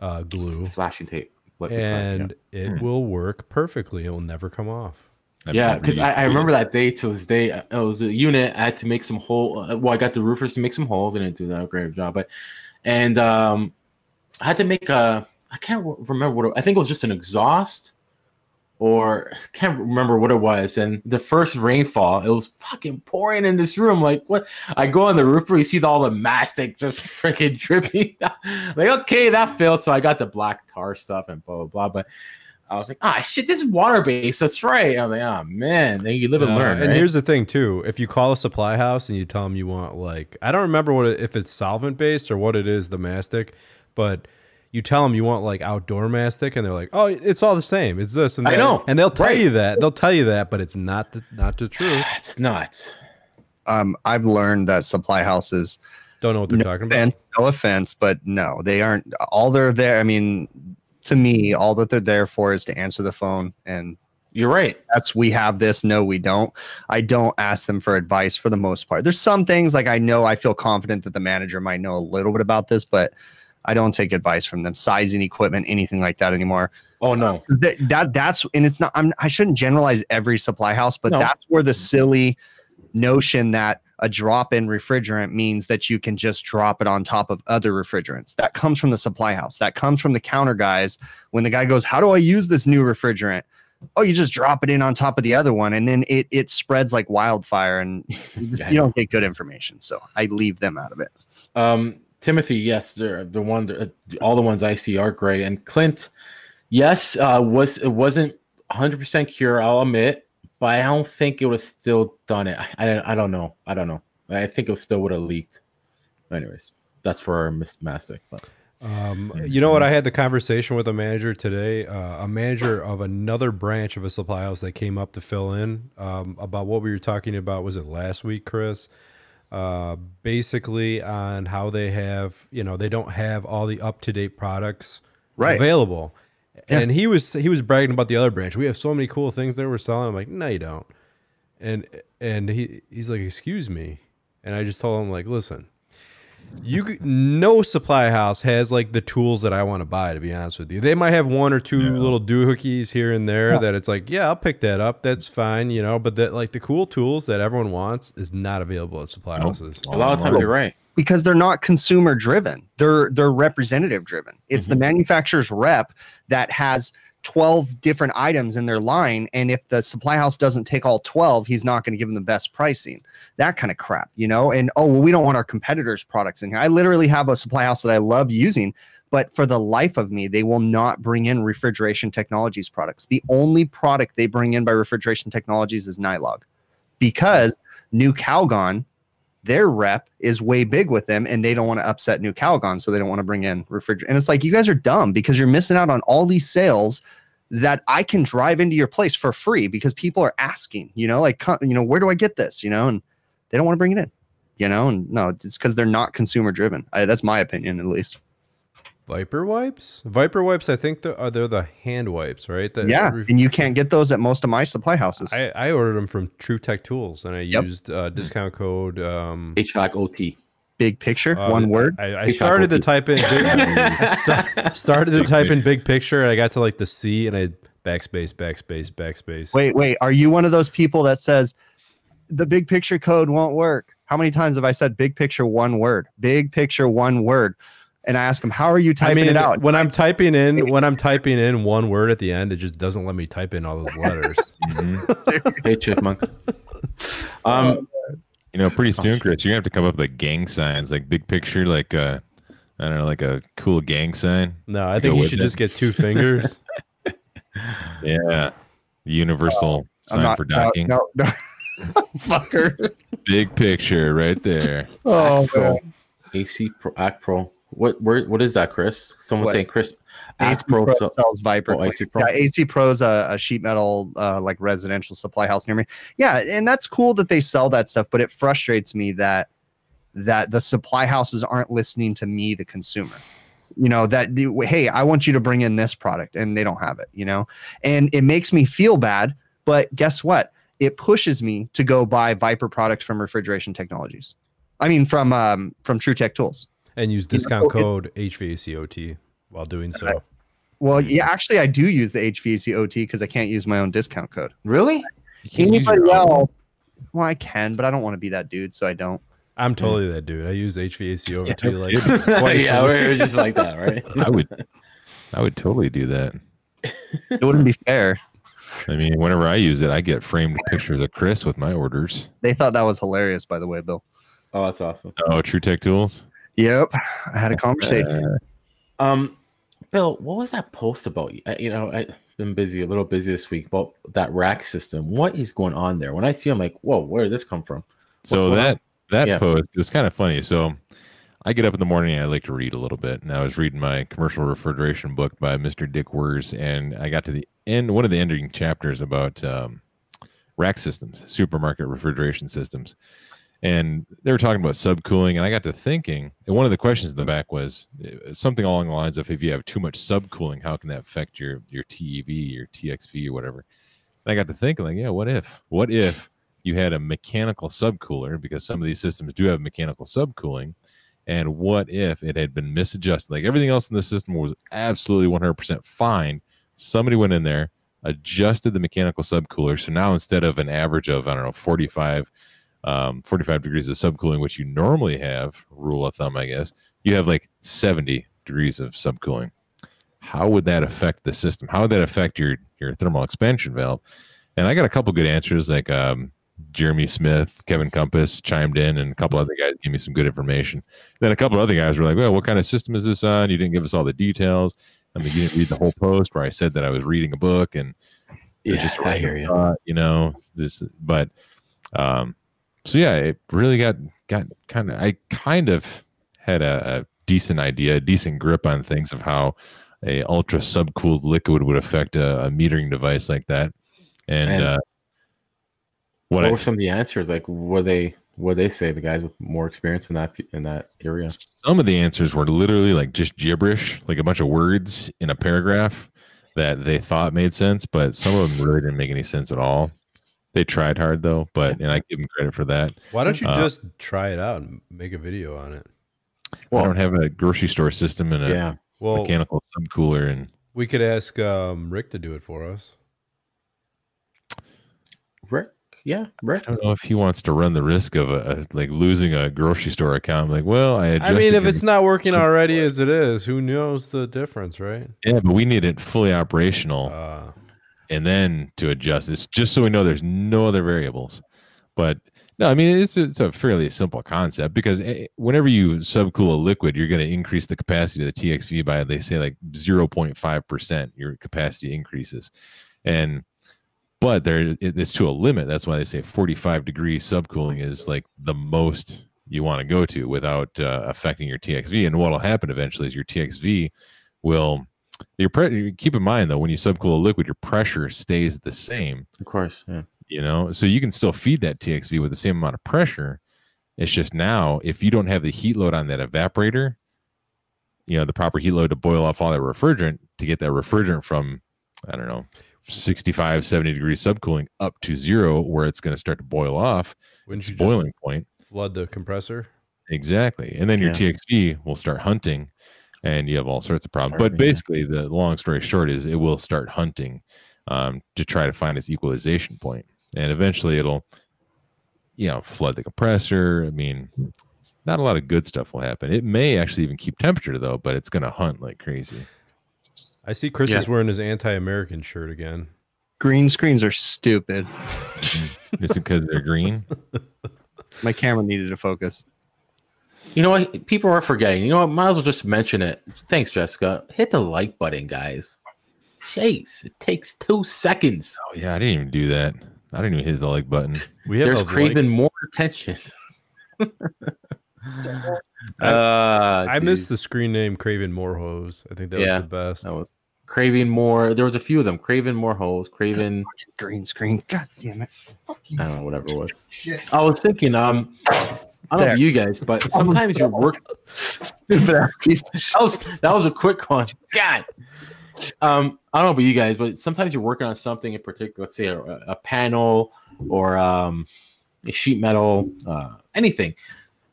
uh, glue, flashing tape. What we it, and it Hmm. will work perfectly. It will never come off. I've yeah, because I, I remember that day to this day. uh, It was a unit. I had to make some hole. uh, Well, I got the roofers to make some holes. I didn't do that great job, but and um, I had to make a. I can't remember what it, I think it was just an exhaust, or can't remember what it was. And the first rainfall, it was fucking pouring in this room. Like what? I go on the roof, you see all the mastic just freaking dripping. like okay, that failed. So I got the black tar stuff and blah blah blah. But I was like, ah, shit, this is water based. That's right. I'm like, oh man, then you live and Uh, learn. And right? here's the thing too: if you call a supply house and you tell them you want like, I don't remember what it, if it's solvent based or what it is, the mastic, but you tell them you want like outdoor mastic, and they're like, oh, it's all the same. It's this and I that. know, and they'll tell right. you that. They'll tell you that, but it's not the, not the truth. it's not. Um, I've learned that supply houses, Don't know what they're no talking about. offense, no offense, but no, they aren't. All they're there. I mean, to me, all that they're there for is to answer the phone and You're right. that's we have this no we don't i don't ask them for advice for the most part there's some things like i know i feel confident that the manager might know a little bit about this but i don't take advice from them sizing equipment anything like that anymore Oh no. that, that that's and it's not I'm, i shouldn't generalize every supply house but No. that's where the silly notion that a drop-in refrigerant means that you can just drop it on top of other refrigerants that comes from the supply house that comes from the counter guys when the guy goes how do i use this new refrigerant oh you just drop it in on top of the other one and then it it spreads like wildfire and you, don't get good information so i leave them out of it Um, Timothy, yes, they're the one. all the ones I see are gray. And Clint, yes, uh, was it wasn't 100 percent cure. I'll admit, but I don't think it would have still done it. I, I, I don't know. I don't know. I think it still would have leaked. Anyways, that's for our Miss Mastic. But Um, you know what? I had the conversation with a manager today, uh, a manager of another branch of a supply house that came up to fill in um, about what we were talking about. Was it last week, Chris? Uh, basically, on how they have, you know, they don't have all the up to date products Right. available. Yeah. And he was he was bragging about the other branch. We have so many cool things that we're selling. I'm like, no, you don't. And and he he's like, excuse me. And I just told him like, listen, you could, no supply house has like the tools that I want to buy. To be honest with you, they might have one or two little doohickeys here and there that it's like, yeah, I'll pick that up. That's fine, you know. But that like the cool tools that everyone wants is not available at supply Nope. houses. a lot of times you're right. because they're not consumer driven. They're they're representative driven. It's the mm-hmm. manufacturer's rep that has 12 different items in their line and if the supply house doesn't take all 12, he's not going to give them the best pricing. That kind of crap, you know? And oh, well we don't want our competitors products in here. I literally have a supply house that I love using, but for the life of me, they will not bring in refrigeration technologies products. The only product they bring in by refrigeration technologies is Nylog because Nu-Calgon their rep is way big with them and they don't want to upset Nu-Calgon so they don't want to bring in refrigerant and it's like you guys are dumb because you're missing out on all these sales that i can drive into your place for free because people are asking you know like you know where do i get this? You know and they don't want to bring it in you know and no it's because they're not consumer driven that's my opinion at least Viper wipes, Viper wipes. I think they're, they're the hand wipes, right? That yeah ref- and you can't get those at most of my supply houses I, I ordered them from TruTech Tools, and I Yep. used uh, discount code. Um, HVAC big picture uh, one word I, I started to type in. Big, I started to type in big picture, and I got to like the C, and I backspace, backspace, backspace. wait wait are you one of those people that says the big picture code won't work how many times have i said big picture one word big picture one word and i ask them how are you I typing mean, it out when I'm typing in when I'm typing in one word at the end, it just doesn't let me type in all those letters. Mhm. Hey, chipmunk. Um, You know, pretty soon, Chris, you're gonna have to come up with like gang signs, like big picture, like uh, I don't know, like a cool gang sign. No, I think you should it. just get two fingers. Yeah, universal I'm sign not- for no, docking. no, no. fucker Big picture right there. oh. AC Pro, Act Pro. What where, what is that, Chris? Someone What? saying Chris AC Pro. Pro so- sells Viper. Oh, AC Pro. Yeah, AC Pro's a, a sheet metal uh, like residential supply house near me. Yeah, and that's cool that they sell that stuff, but it frustrates me that that the supply houses aren't listening to me, the consumer. You know that hey, I want you to bring in this product, and they don't have it. You know, and it makes me feel bad. But guess what? It pushes me to go buy Viper products from Refrigeration Technologies. I mean, from um, from TruTech Tools. And use You know, discount it- code HVACOT while doing so. Well, yeah, actually, I do use the HVACOT because I can't use my own discount code. Really? Can't use your Anybody else? Well, I can, but I don't want to be that dude, so I don't. I'm totally that dude. I use HVAC over Yeah, to like twice. yeah, a we're, week. we're just like that, right? I would, I would totally do that. It wouldn't be fair. I mean, whenever I use it, I get framed pictures of Chris with my orders. They thought that was hilarious, by the way, Bill. Oh, that's awesome. Oh, TruTech Tools. Yep, I had a conversation. Uh, Um, Bill, what was that post about? I- You know, I've been busy, a little busy this week, about that rack system. What is going on there? When I see, it, I'm like, whoa, where did this come from? What's so that on? that Yeah. post it was kind of funny. So I get up in the morning and I like to read a little bit, and I was reading my commercial refrigeration book by Mr. Dick Wirz, and I got to the end, one of the ending chapters about um, rack systems, supermarket refrigeration systems, and they were talking about subcooling, and I got to thinking, and one of the questions in the back was uh, something along the lines of, if you have too much subcooling, how can that affect your your TEV, your TXV, or whatever? And I got to thinking, like, yeah, what if? What if you had a mechanical subcooler because some of these systems do have mechanical subcooling, and what if it had been misadjusted? Like everything else in the system was absolutely 100% fine. Somebody went in there, adjusted the mechanical subcooler, so now instead of an average of I don't know 45 um, 45 degrees of subcooling, which you normally have, rule of thumb, I guess, you have like 70 degrees of subcooling. How would that affect the system? How would that affect your your thermal expansion valve? And I got a couple good answers, like um, Jeremy Smith, Kevin Compass chimed in, and a couple other guys gave me some good information. Then a couple other guys were like, "Well, what kind of system is this on? You didn't give us all the details. I mean, you didn't read the whole post where I said that I was reading a book and Yeah, just I hear you. thought, you know, this, but um, so yeah, it really got got kind of. I kind of had a, a decent idea, a decent grip on things of how a ultra subcooled liquid would affect a, a metering device like that. And, And uh, what What I, were some of the answers? Like, what they what they say? The guys with more experience in that in that area. some of the answers were literally like just gibberish, like a bunch of words in a paragraph that they thought made sense, but some of them really didn't make any sense at all. They tried hard though, but and I give them credit for that. Why don't you Uh, just try it out and make a video on it? I don't have a grocery store system and a Yeah, Well, mechanical subcooler and we could ask um, Rick to do it for us. Rick. Yeah, Rick. I don't know if he wants to run the risk of a, a like losing a grocery store account. Like, well, I I mean, if it's not working already as it is, who knows the difference, right? yeah, but we need it fully operational Uh, and then to adjust this, just so we know there's no other variables. But no, I mean it's it's a fairly simple concept because eh, whenever you subcool a liquid, you're going to increase the capacity of the TXV by they say like 0.5 percent. Your capacity increases, and but there it's to a limit. That's why they say 45 degrees subcooling is like the most you want to go to without uh, affecting your TXV. And what'll happen eventually is your TXV will your pre- keep in mind though when you subcool a liquid, your pressure stays the same. Of course. Yeah. You know, so you can still feed that TXV with the same amount of pressure. It's just now if you don't have the heat load on that evaporator, you know, the proper heat load to boil off all that refrigerant to get that refrigerant from I don't know 65 70 degrees subcooling up to zero where it's going to start to boil off wouldn't its you just boiling point flood the compressor? exactly and then your Yeah. txv will start hunting and you have all sorts of problems Starving, but yeah. basically the long story short is it will start hunting um, to try to find its equalization point and eventually it'll you know flood the compressor i mean not a lot of good stuff will happen it may actually even keep temperature though but it's going to hunt like crazy I see Chris Yeah. is wearing his anti-American shirt again. Green screens are stupid. is it because they're green My camera needed to focus. You know what? People are forgetting. You know what? Might as well just mention it. Thanks, Jessica. Hit the like button, guys. Chase, it takes two seconds. oh yeah i didn't even do that i didn't even hit the like button We have There's a craving more attention. uh, I missed the screen name Craven Moorhose. I think that Yeah. was the best. That was craving more. There was a few of them. Craving more holes. Craving. Green screen. God damn it. I don't know whatever it was. I was thinking. Um, I don't know There. about you guys, but sometimes your work. Stupid ass piece of shit. That was that was a quick one. God. Um, I don't know about you guys, but sometimes you're working on something in particular. Let's say a, a panel or um, a sheet metal, uh, anything.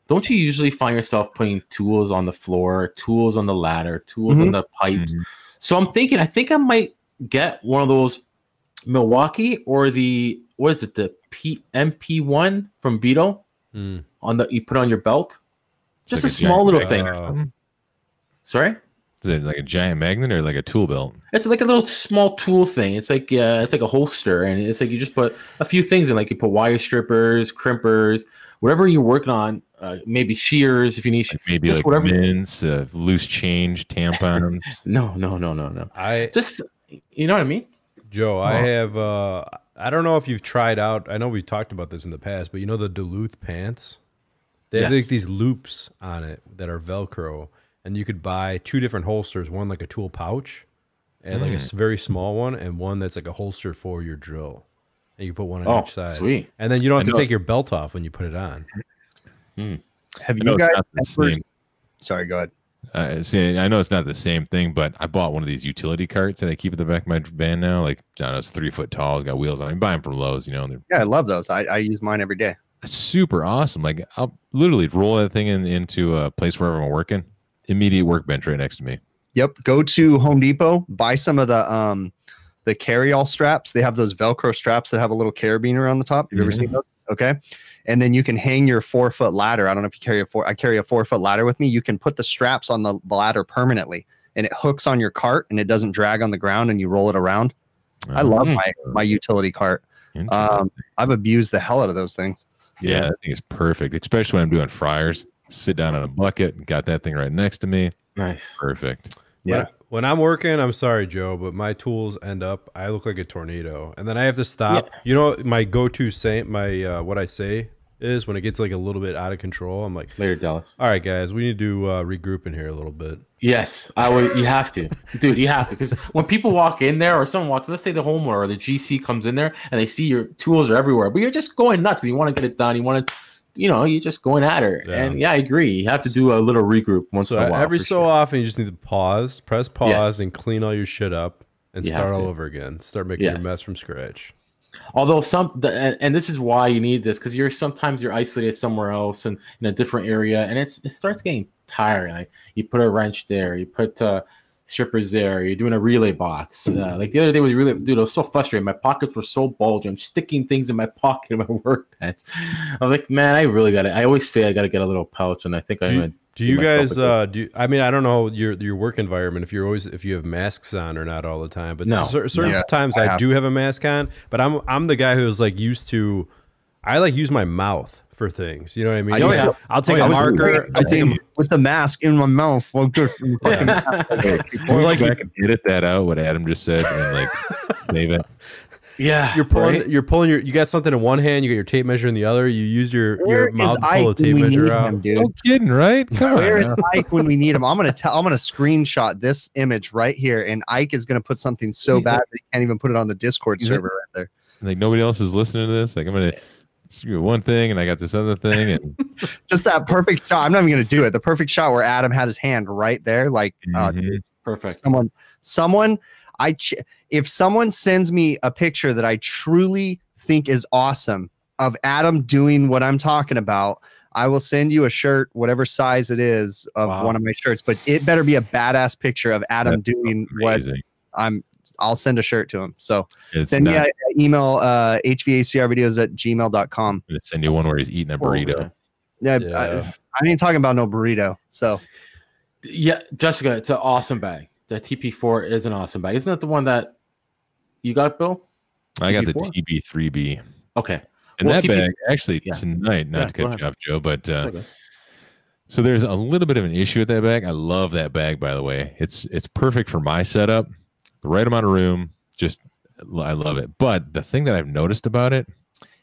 Don't you usually find yourself putting tools on the floor, tools on the ladder, tools on the pipes? Mhm. So I'm thinking, I think I might get one of those Milwaukee or the what is it, the P MP1 from Veto Hmm. On the you put on your belt. Just Like a a small little bag. thing. Uh, Sorry. Is it like a giant magnet or like a tool belt? It's like a little small tool thing. It's like uh, it's like a holster, and it's like you just put a few things in, like you put wire strippers, crimpers, whatever you're working on. Uh, maybe shears if you need. Like maybe just like whatever. mints, uh, loose change, tampons. No, no, no, no, no. I Just you know what I mean? Joe, I have. Uh, I don't know if you've tried out. I know we've talked about this in the past, but you know the Duluth pants. They have like these loops on it that are Velcro, and you could buy two different holsters. One like a tool pouch, and like a Mm. very small one, and one that's like a holster for your drill. And you put one on Oh, each side. sweet. And then you don't have I to know- take your belt off when you put it on. Have I you it's guys ever- same. Sorry, go ahead. Uh, see, I know it's not the same thing, but I bought one of these utility carts that I keep at the back of my van now. Like, I don't know, it's three foot tall. It's got wheels on. it. You buy them from Lowe's, you know, and Yeah, I love those. I, I use mine every day. Super awesome. Like, I'll literally roll that thing in, into a place wherever I'm working. Immediate workbench right next to me. Yep. Go to Home Depot, buy some of the um the carry all straps. They have those Velcro straps that have a little carabiner on the top. Have you ever seen those? Okay. And then you can hang your four foot ladder. I don't know if you carry a four. I carry a four foot ladder with me. You can put the straps on the ladder permanently, and it hooks on your cart, and it doesn't drag on the ground, and you roll it around. I love Oh, my my utility cart. Um, I've abused the hell out of those things. Yeah, I think it's perfect, especially when I'm doing fryers. Sit down on a bucket, got that thing right next to me. Nice. Perfect. Yeah. When, when I'm working, I'm sorry, Joe, but my tools end up. I look like a tornado, and then I have to stop. You know, my go-to say, my uh, what I say is when it gets like a little bit out of control. I'm like, Later, Dallas. all right, guys, we need to uh, regroup in here a little bit. Yes, I would. You have to, dude. You have to because when people walk in there, or someone walks, let's say the homeowner or the GC comes in there, and they see your tools are everywhere, but you're just going nuts because you want to get it done. You want to, you know, you're just going at her. Yeah. And yeah, I agree. You have to do a little regroup once So in a while. every so sure. often, you just need to pause, press pause, Yes. and clean all your shit up, and You start all to. over again. Start making Yes. your mess from scratch. Although some, and, this is why you need this because you're sometimes you're isolated somewhere else and in a different area, and it's it starts getting tiring. Like you put a wrench there, you put uh, strippers there, you're doing a relay box. Uh, like the other day the relay, dude, I was so frustrated. My pockets were so bulging. I'm sticking things in my pocket in my work pants. I was like, man, I really got it. I always say I got to get a little pouch, and I think I'm you, gonna. Do you guys uh do I mean I don't know your your work environment if you're always if you have masks on or not all the time but No. cer- certain Yeah, times I I, have. do have a mask on but I'm I'm the guy who's like used to I like use my mouth for things you know what I mean I- oh, yeah. I'll take Oh, yeah. a I was marker I take a, with the mask in my mouth. Like this. or like Go back and edit that out, what Adam just said, and like save it. yeah, you're pulling right? you're pulling your you got something in one hand you got your tape measure in the other you use your Where your is mouth to pull a tape measure need out him, dude? No kidding, right? Come on. Where is now. Ike when we need him? I'm gonna tell. I'm gonna screenshot this image right here, and Ike is gonna put something so bad that he can't even put it on the Discord Yeah. server right there. Like nobody else is listening to this. Like I'm gonna do one thing, and I got this other thing, and Just that perfect shot. I'm not even gonna do it. The perfect shot where Adam had his hand right there, like uh, Mhm. perfect. someone, someone. I ch- if someone sends me a picture that I truly think is awesome of Adam doing what I'm talking about. I will send you a shirt, whatever size it is, of Wow. one of my shirts. But it better be a badass picture of Adam doing what amazing. I'm. I'll send a shirt to him. So It's send not me an email uh, hvacrvideos at gmail.com. gonna send you one where he's eating a burrito. Yeah, Yeah. I, I ain't talking about no burrito. So Yeah, Jessica, it's an awesome bag. The TP4 is an awesome bag. Isn't that the one that you got, Bill? I got the TB4? TB3B, Okay. and Well, that TB bag actually yeah. tonight. Not Yeah, to cut you off, Joe, but uh, okay. So there's a little bit of an issue with that bag. I love that bag, by the way. It's it's perfect for my setup. The right amount of room. Just I love it. But the thing that I've noticed about it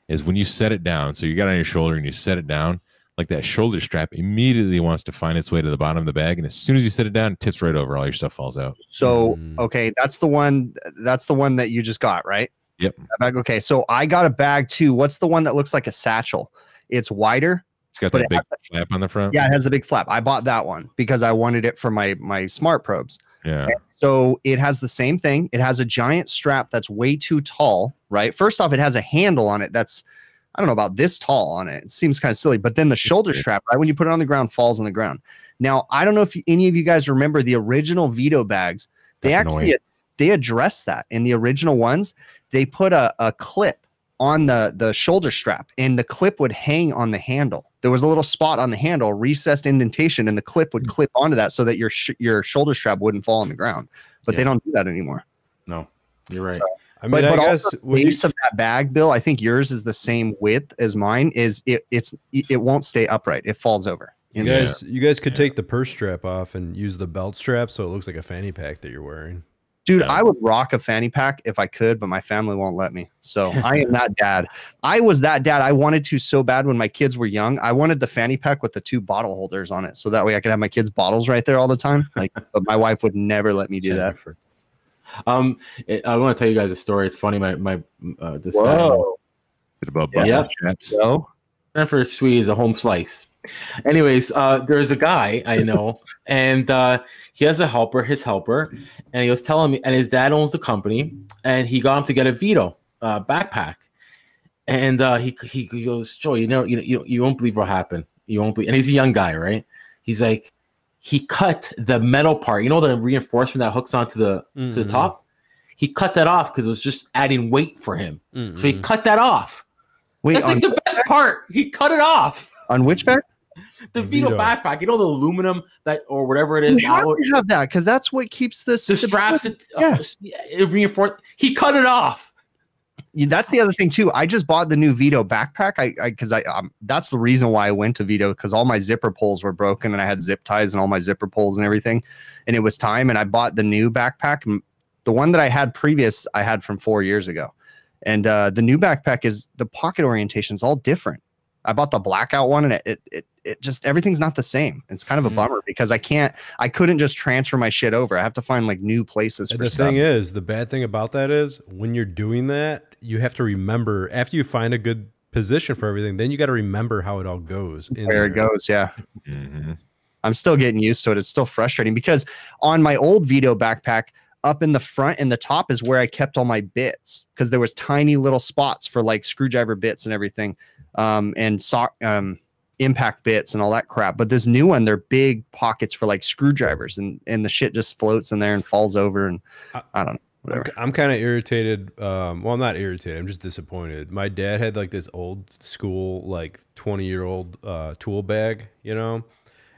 is when you set it down. So you got it on your shoulder and you set it down, like that shoulder strap immediately wants to find its way to the bottom of the bag, and as soon as you set it down, it tips right over. All your stuff falls out. so Mm. okay, that's the one. That's the one that you just got, right? Yep. That bag. Okay, so I got a bag too. What's the one that looks like a satchel? It's wider. It's got that it big flap on the front. Yeah, it has a big flap. I bought that one because I wanted it for my my smart probes. Yeah. So it has the same thing. It has a giant strap that's way too tall, right? First off, it has a handle on it that's I don't know about this tall on it. It seems kind of silly, but then the shoulder strap, right when you put it on the ground, falls on the ground. Now, I don't know if any of you guys remember the original Veto bags. They That's actually annoying. they addressed that in the original ones. They put a, a clip on the the shoulder strap, and the clip would hang on the handle. There was a little spot on the handle, recessed indentation, and the clip would hmm. clip onto that so that your sh- your shoulder strap wouldn't fall on the ground. But they don't do that anymore. No, you're right. I mean But, I but guess also the when you- base of that bag, Bill, I think yours is the same width as mine. Is it? It's it won't stay upright. It falls over. You guys, you guys could Yeah. take the purse strap off and use the belt strap so it looks like a fanny pack that you're wearing. Dude, Yeah. I would rock a fanny pack if I could, but my family won't let me. So I am that dad. I was that dad. I wanted to so bad when my kids were young. I wanted the fanny pack with the two bottle holders on it, so that way I could have my kids' bottles right there all the time. Like, but my wife would never let me do that. Jennifer. Um, it, I want to tell you guys a story. It's funny. My my uh, this guy Bit about Yeah. bucket chaps. So Jennifer Sweet is a home slice. Anyways, uh, there's a guy I know, and uh, he has a helper, his helper, and he was telling me, and his dad owns the company, and he got him to get a Veto uh, backpack, and uh, he, he he goes, Joe, you know, you know, you, you won't believe what happened. You won't believe, and he's a young guy, right? He's like, he cut the metal part, you know, the reinforcement that hooks onto the to the Mhm. top. He cut that off because it was just adding weight for him. So he cut that off. Wait, That's like the best part. He cut it off. on which back? The The Veto, Veto. backpack, you know, the aluminum that or whatever it is, You have alloy- to have that because that's what keeps the, the straps, it, Yeah. uh, it reinforced. He cut it off. That's the other thing too. I just bought the new Veto backpack. I because I, um, that's the reason why I went to Veto because all my zipper pulls were broken and I had zip ties and all my zipper pulls and everything, and it was time. And I bought the new backpack. The one that I had previous, I had from four years ago, and uh, the new backpack is the pocket orientation is all different. I bought the blackout one and it it it, it just everything's not the same. It's kind of a Mhm. bummer because I can't I couldn't just transfer my shit over. I have to find like new places And for the stuff. thing is, the bad thing about that is when you're doing that, you have to remember after you find a good position for everything, then you got to remember how it all goes. in Where it goes, yeah. Mhm. I'm still getting used to it. It's still frustrating because on my old Veto backpack, up in the front and the top is where I kept all my bits because there was tiny little spots for like screwdriver bits and everything, um, and so, um, impact bits and all that crap. But this new one, they're big pockets for like screwdrivers, and and the shit just floats in there and falls over, and I- I don't know. I'm, I'm kind of irritated. Um, well, I'm not irritated. I'm just disappointed. My dad had like this old school, like 20 year old uh, tool bag, you know,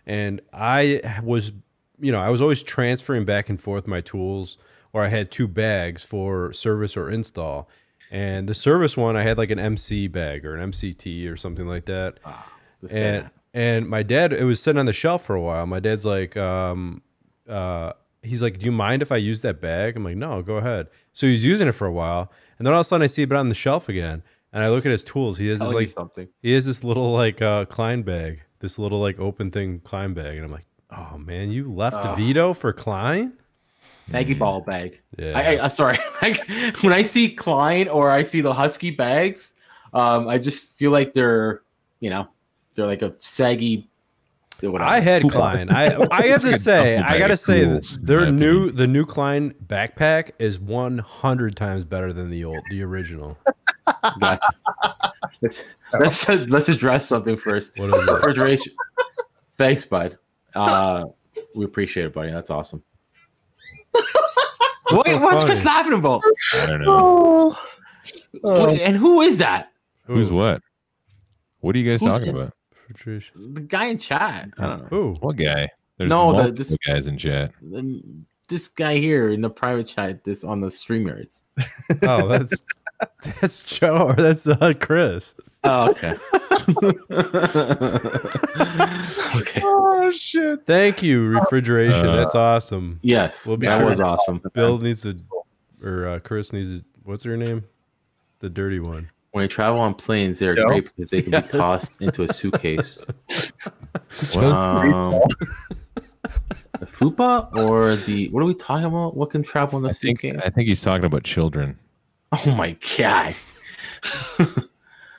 and I was, you know, I was always transferring back and forth my tools, or I had two bags for service or install. And the service one, I had like an MC bag or an MCT or something like that. Guy. and and my dad it was sitting on the shelf for a while my dad's like um uh he's like do you mind if i use that bag i'm like no go ahead so he's using it for a while and then all of a sudden i see it on the shelf again and i look at his tools he has this like something. he has this little like uh klein bag this little like open thing klein bag and i'm like oh man you left Veto for klein Saggy ball bag. yeah I, I, uh, sorry. when I see Klein or I see the Husky bags, um, I just feel like they're, you know, they're like a saggy. Whatever. I had Fupa. Klein. I I have to say, I gotta say, tools, that their new the new Klein backpack is one hundred times better than the old, the original. Gotcha. let's let's let's address something first. What is it? Refrigeration. Thanks, bud. Uh, we appreciate it, buddy. That's awesome. What's Wait, so what's? Chris laughing about? I don't know. Oh, What- and who is that? Who's what? What are you guys Who's talking in- about? Refrigeration. The guy in chat. I don't know. Ooh, What guy? There's No, the- this- guys in chat. Um, This guy here in the private chat, this on the StreamYards. oh, that's that's Joe or that's uh, Chris. Oh, okay. okay. oh shit! Thank you, refrigeration. Uh, that's awesome. Yes, We'll be that sure was awesome. Bill needs to, or uh, Chris needs to. What's her name? The dirty one. When they travel on planes, they're Joe? great because they can Yes. be tossed into a suitcase. What? um, the fupa or the what are we talking about? What can travel in the I think suitcase? I think he's talking about children. oh my god!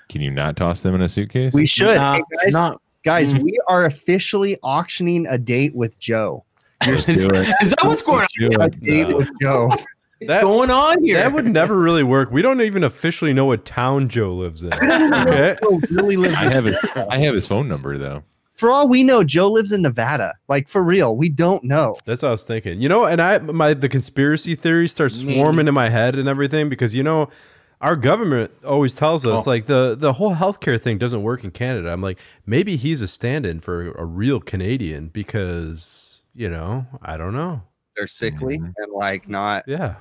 Can you not toss them in a suitcase? We should, Nah, Hey, guys. not- Guys, Mm. we are officially auctioning a date with Joe. is, do it. is that what's going on? Do A it. date with Joe. What's That- going on here? That would never really work. We don't even officially know what town Joe lives in. Okay. Joe really lives. I In, have his I have his phone number though. for all we know, Joe lives in Nevada. Like for real, we don't know. That's what I was thinking. You know, and I my the conspiracy theories start Maybe. swarming in my head and everything because you know our government always tells us Oh. like the the whole healthcare thing doesn't work in Canada. I'm like maybe he's a stand-in for a real Canadian because you know I don't know. They're sickly Mhm. and like not Yeah,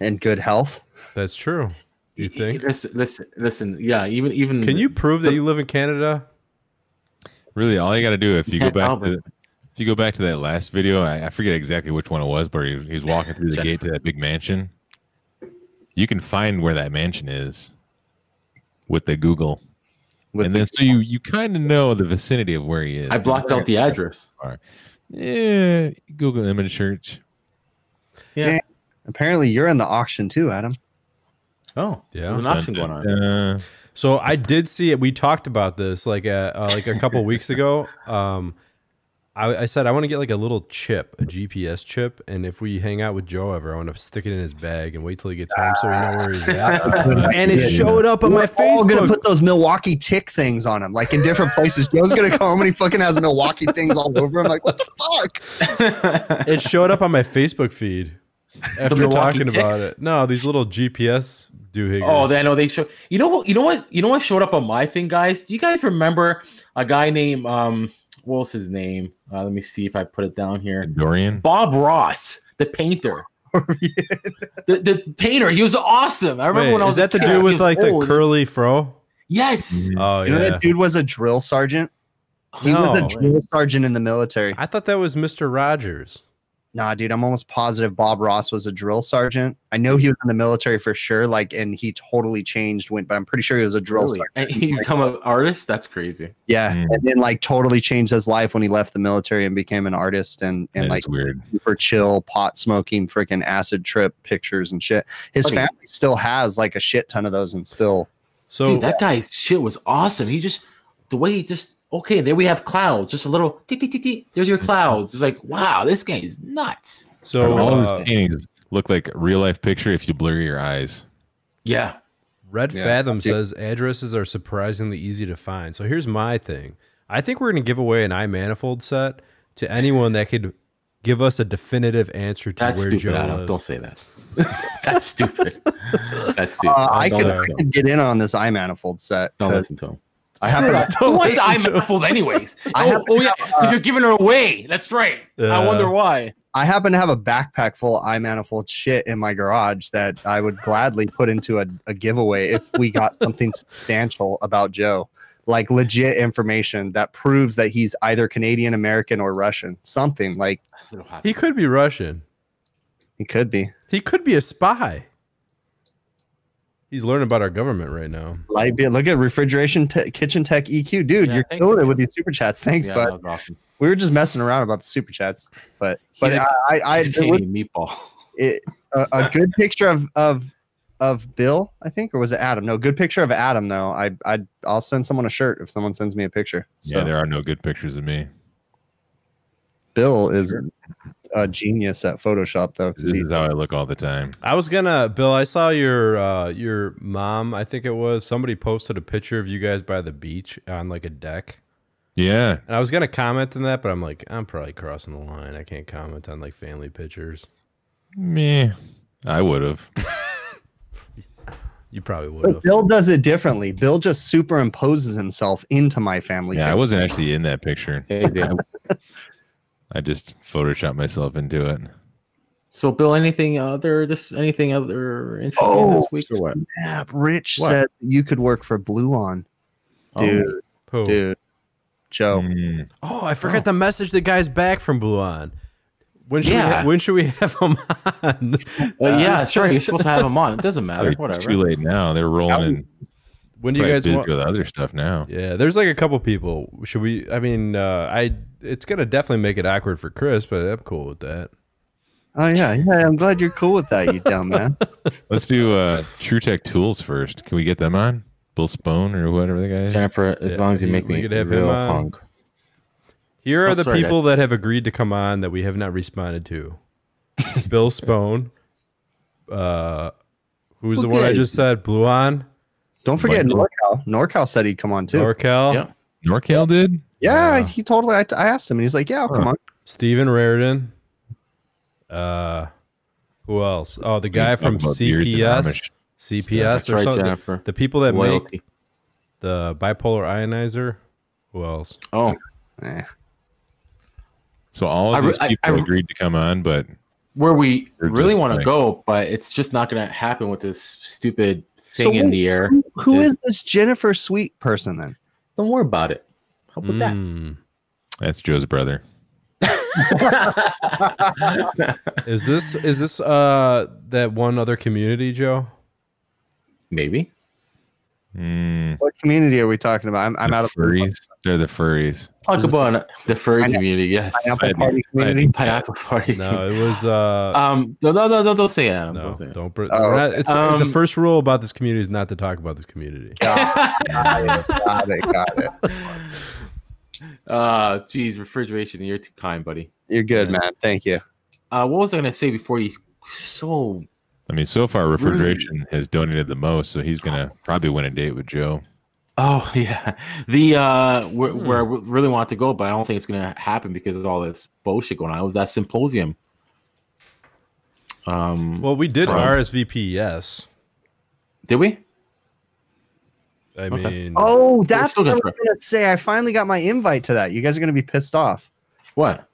in good health. that's true. Do you think? Listen, listen, listen. Yeah, even even. Can you prove that you live in Canada? Really, all you got to do if you go back Albert. to if you go back to that last video, I, I forget exactly which one it was, but he, he's walking through the Check. gate to that big mansion. You can find where that mansion is with the Google, With and the- then so you you kind of know the vicinity of where he is. I blocked out the address. Yeah, Google image search. Apparently, you're in the auction too, Adam. Oh, Yeah. there's an option going on. Uh, So I did see it. We talked about this like uh, uh, like a couple weeks ago. Um, I, I said I want to get like a little chip, a GPS chip, and if we hang out with Joe ever, I want to stick it in his bag and wait till he gets home so we know where he's at. and it showed up on my We're gonna put those Milwaukee tick things on him, like in different places. Joe's gonna come home and he fucking has Milwaukee things all over him. Like, what the fuck? it showed up on my Facebook feed after Milwaukee talking about ticks? it. No, these little GPS doohickers. Oh, they I know they show. You know what? You know what? You know what showed up on my thing, guys? Do you guys remember a guy named um? What was his name? Uh, let me see if I put it down here. Dorian. Bob Ross, the painter. the, the painter. He was awesome. I remember Wait, when I is was that a the dude with was like the curly fro? Yes. Oh You know yeah. that dude was a drill sergeant. He No, was a drill sergeant in the military. I thought that was Mr. Rogers. Nah, dude, I'm almost positive Bob Ross was a drill sergeant. I know he was in the military for sure. Like, and he totally changed. Went, but I'm pretty sure he was a drill Really? sergeant. And you become an artist? That's crazy. Yeah, Mm. and then like totally changed his life when he left the military and became an artist and and That like weird. super chill, pot smoking, freaking acid trip pictures and shit. His Funny. family still has like a shit ton of those and still. So Dude, that guy's shit was awesome. He just the way he just okay. There we have clouds. Just a little. tick, tick, tick, tick, There's your clouds. It's like wow, this game is nuts. so All of uh, his paintings look like real life picture if you blur your eyes. Yeah. Red Yeah. Fathom Yeah. says addresses are surprisingly easy to find. So here's my thing. I think we're going to give away an iManifold set to anyone that could give us a definitive answer to That's where stupid. Joe Adam. lives. Don't say that. That's stupid. That's stupid. Uh, I Don't could, I to could get in on this iManifold set Don't listen to him. I happen Who wants listen to anyways? I oh, oh yeah, have, because uh, you're giving it away. That's right. I wonder why. I happen to have a backpack full of manifold shit in my garage that I would gladly put into a, a giveaway if we got something substantial about Joe. Like legit information that proves that he's either Canadian, American, or Russian. Something like He could be Russian. he could be. He could be a spy. He's learning about our government right now. Light beer. Look at refrigeration te- kitchen tech EQ, dude. Yeah, you're thanks killing it again. with these super chats. Thanks, yeah, but that was awesome. we were just messing around about the super chats. But but He's a- I I, I He's was- meatball. it, a, a good picture of of of Bill, I think, or was it Adam? No, good picture of Adam though. I I I'll send someone a shirt if someone sends me a picture. So Yeah, there are no good pictures of me. Bill is a genius at Photoshop though. This he- is how I look all the time. I was gonna, Bill. I saw your uh, your mom. I think it was somebody posted a picture of you guys by the beach on like a deck, Yeah, and I was gonna comment on that, but I'm like, I'm probably crossing the line. I can't comment on like family pictures. me. I would have. You probably would have. Bill does it differently. Bill just superimposes himself into my family. Yeah, I wasn't actually in that picture. Yeah, yeah. I just photoshopped myself into it. So, Bill, anything other this anything other interesting this week or what? snap. Rich What? said you could work for Blue On, Oh, dude. Who? Dude, Joe. Mm, Oh, I forgot to message the guys back from Blue On. When should, we, Yeah. ha- when should we have them on? Well, yeah, sure. You're supposed to have him on. It doesn't matter. like, it's Whatever. too late now. They're rolling in. When do you guys busy want? with other stuff now. Yeah, there's like a couple people. Should we? I mean, uh, I it's gonna definitely make it awkward for Chris, but I'm cool with that. Oh yeah, yeah. I'm glad you're cool with that, you dumbass. Let's do uh, TruTech Tools first. Can we get them on? Bill Spohn or whatever the guy is. Jennifer, as Yeah, long as you make we me could have him real on. hung. Here are Oh, the sorry, people that have agreed to come on that we have not responded to. Bill Spohn. Uh, who's the one I just said? Blue On, Don't forget Michael. NorCal. NorCal said he'd come on too. Norcal, Yeah. Norcal did? yeah, Yeah. he totally. I, I asked him, and he's like, "Yeah, I'll come on." Stephen Raridan. Uh, who else? Oh, the guy from about beards and CPS. CPS That's or right, something. Jennifer. The people that make the bipolar ionizer. Who else? Oh, Eh. So all of these I- people I- agreed to come on, but where we really want to like- go, but it's just not going to happen with this stupid So thing in wait, the air. Who- Who is this Jennifer Sweet person then? Don't worry about it. How about Mm. that's Joe's brother. is this is this uh that one other community, Joe? Maybe. Mm, What community are we talking about? I'm, I'm the out of furries. They're the furries. Talk about the furry Pineapple- community. Yes, Pineapple I'd- Party community. pineapple party. No, it was uh Um, no, no, no, no, don't say Adam. no, Don't say it. don't. Br- Oh, not- it's the Um, first rule about this community is not to talk about this community. Got it, got it, got it. Uh, geez, refrigeration. You're too kind, buddy. You're good, man. Thank you. Uh, what was I gonna say before you? So I mean, so far, refrigeration has donated the most, so he's gonna probably win a date with Joe. Oh yeah, the uh, where, where I really want to go, but I don't think it's gonna happen because of all this bullshit going on. It was that symposium. Um, Well, we did From- RSVP. Yes, did we? I Okay. mean, Oh, that's still what I gonna was gonna say. I finally got my invite to that. You guys are gonna be pissed off. What?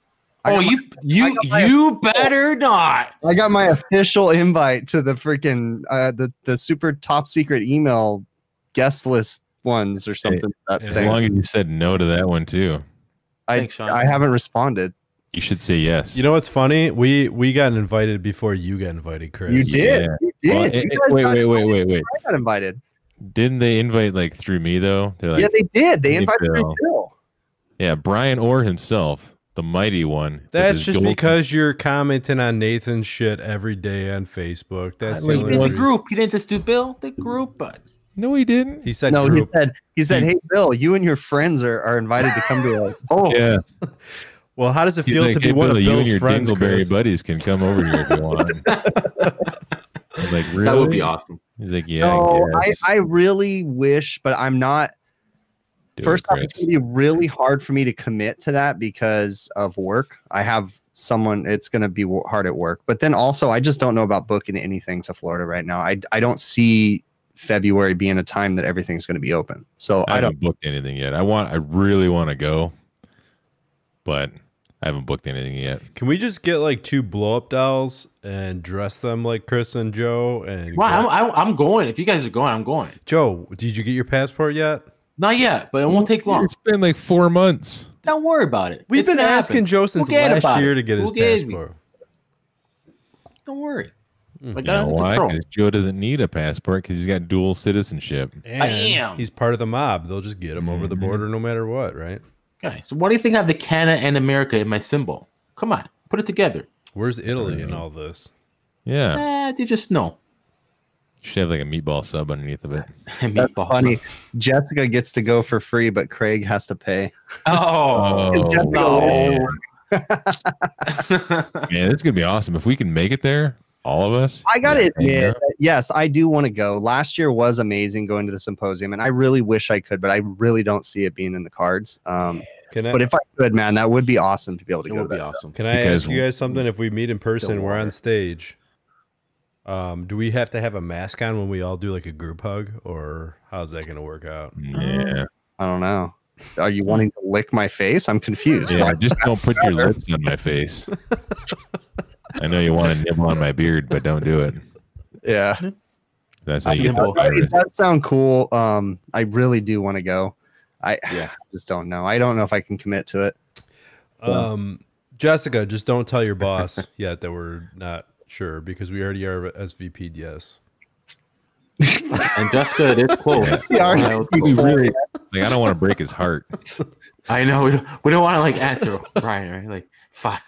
I oh, got my- you you got my- you better not. I got my official invite to the freaking uh, the the super top secret email guest list ones or something. that as As thing. long as you said no to that one too, I Thanks, I haven't responded. you should say yes. you know what's funny? We we got invited before you got invited, Chris. You did. Yeah. You did. Well, You wait, wait, wait, wait, wait. I got invited. Didn't they invite like through me though? They're like, yeah, they did. They invited me Bill. Bill. yeah, Bryan Orr himself, the mighty one. That's just gold- because you're commenting on Nathan's shit every day on Facebook. That's I the like only the group. You didn't just do Bill. The group, but No, he didn't. He said No, he said he said, "Hey Bill, you and your friends are, are invited to come to a oh Yeah, Well, how does it he's feel like, to be hey, one Bill, of you and your friends, Dingleberry buddies can come over here if you want. I'm like, really? that would be awesome. He's like, yeah. no, I I. I really wish, but I'm not. Do it, First off, it's gonna be really hard for me to commit to that because of work. I have someone. It's gonna be hard at work, but then also I just don't know about booking anything to Florida right now. I I don't see February being a time that everything's gonna be open. So I I don't. haven't booked anything yet. I want. I really want to go, but I haven't booked anything yet. Can we just get like two blow up dolls and dress them like Chris and Joe? And Well, I'm, I'm I'm going. If you guys are going, I'm going. Joe, did you get your passport yet? Not yet, but it won't take long. It's been like four months. Don't worry about it. We've It's been asking happen. Joe since Forget last year it. to get his Forget me. passport. Don't worry. I You got it know under why? control. 'Cause Joe doesn't need a passport because he's got dual citizenship. And am. He's part of the mob. They'll just get him over the Mhm. border no matter what, right? Okay, so why do you think I have the Canada and America in my symbol? Come on, put it together. Where's Italy in all this? Yeah, Eh, they just know. You should have like a meatball sub underneath of it. That's Meatballs. funny. Jessica gets to go for free, but Craig has to pay. Oh, Jessica no. man. Man, it's gonna be awesome if we can make it there. All of us. I gotta Yeah, admit, yeah. yes, I do want to go. Last year was amazing going to the symposium, and I really wish I could, but I really don't see it being in the cards. Um, Can I but if I could, man, that would be awesome to be able to it go would to be that. awesome. can I Because- ask you guys something? If we meet in person, we're on water. stage. Um, do we have to have a mask on when we all do like a group hug, or how's that gonna work out? Yeah, I don't know. Are you wanting to lick my face? I'm confused. yeah. Just don't put your lips on my face. I know you want to nibble on my beard, but don't do it. Yeah. That's how you get the Nibble. It does sound cool. Um, I really do want to go. I Yeah. just don't know. I don't know if I can commit to it. Um, Jessica, just don't tell your boss yet that we're not sure because we already are SVP'd yes. And Jessica, it is close. Yeah, that was We close. really, like, I don't want to break his heart. I know we don't, we don't want to like answer Bryan, right? Like, fuck.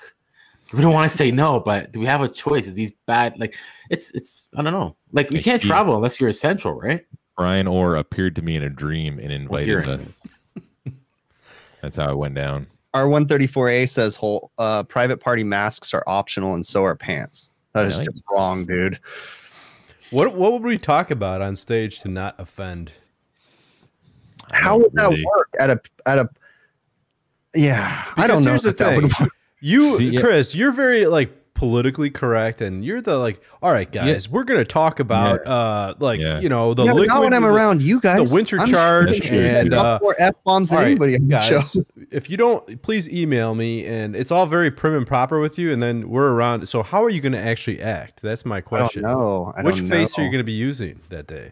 We don't want to say no, but do we have a choice? Is these bad? Like, it's it's I don't know. Like, we Like, can't he- travel unless you're essential, right? Bryan Orr appeared to me in a dream and invited hearing us. That's how it went down. R134A says whole uh, private party masks are optional and so are pants. That is Nice. just wrong, dude. What what would we talk about on stage to not offend? How would that really- work at a at a yeah, I don't know. here's the if that would thing. work. You, See, yeah. Chris, you're very like politically correct, and you're the like, all right, guys, we're gonna talk about uh like Yeah. you know the yeah, liquid, not when I'm around you guys. the winter I'm charge, and uh, more f bombs than all right, anybody on the show. guys, if you don't, please email me, and it's all very prim and proper with you, and then we're around. So how are you gonna actually act? That's my question. know. I Which don't face are you gonna be using that day?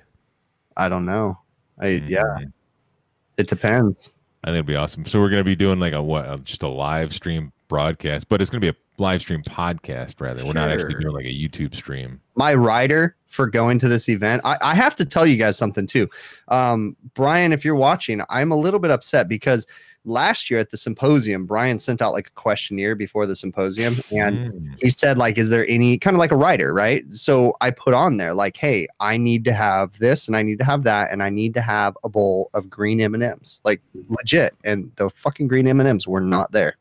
I don't know. I yeah, Mhm. it depends. I think it'd be awesome. So we're gonna be doing like a what? Just a live stream broadcast, but it's going to be a live stream podcast rather. We're not actually doing like a YouTube stream. my rider for going to this event. I, I have to tell you guys something too. Um, Bryan, if you're watching, I'm a little bit upset because last year at the symposium, Bryan sent out like a questionnaire before the symposium and Mm. he said like is there any kind of like a writer right so i put on there like hey i need to have this and i need to have that and i need to have a bowl of green m&ms like legit and the fucking green m&ms were not there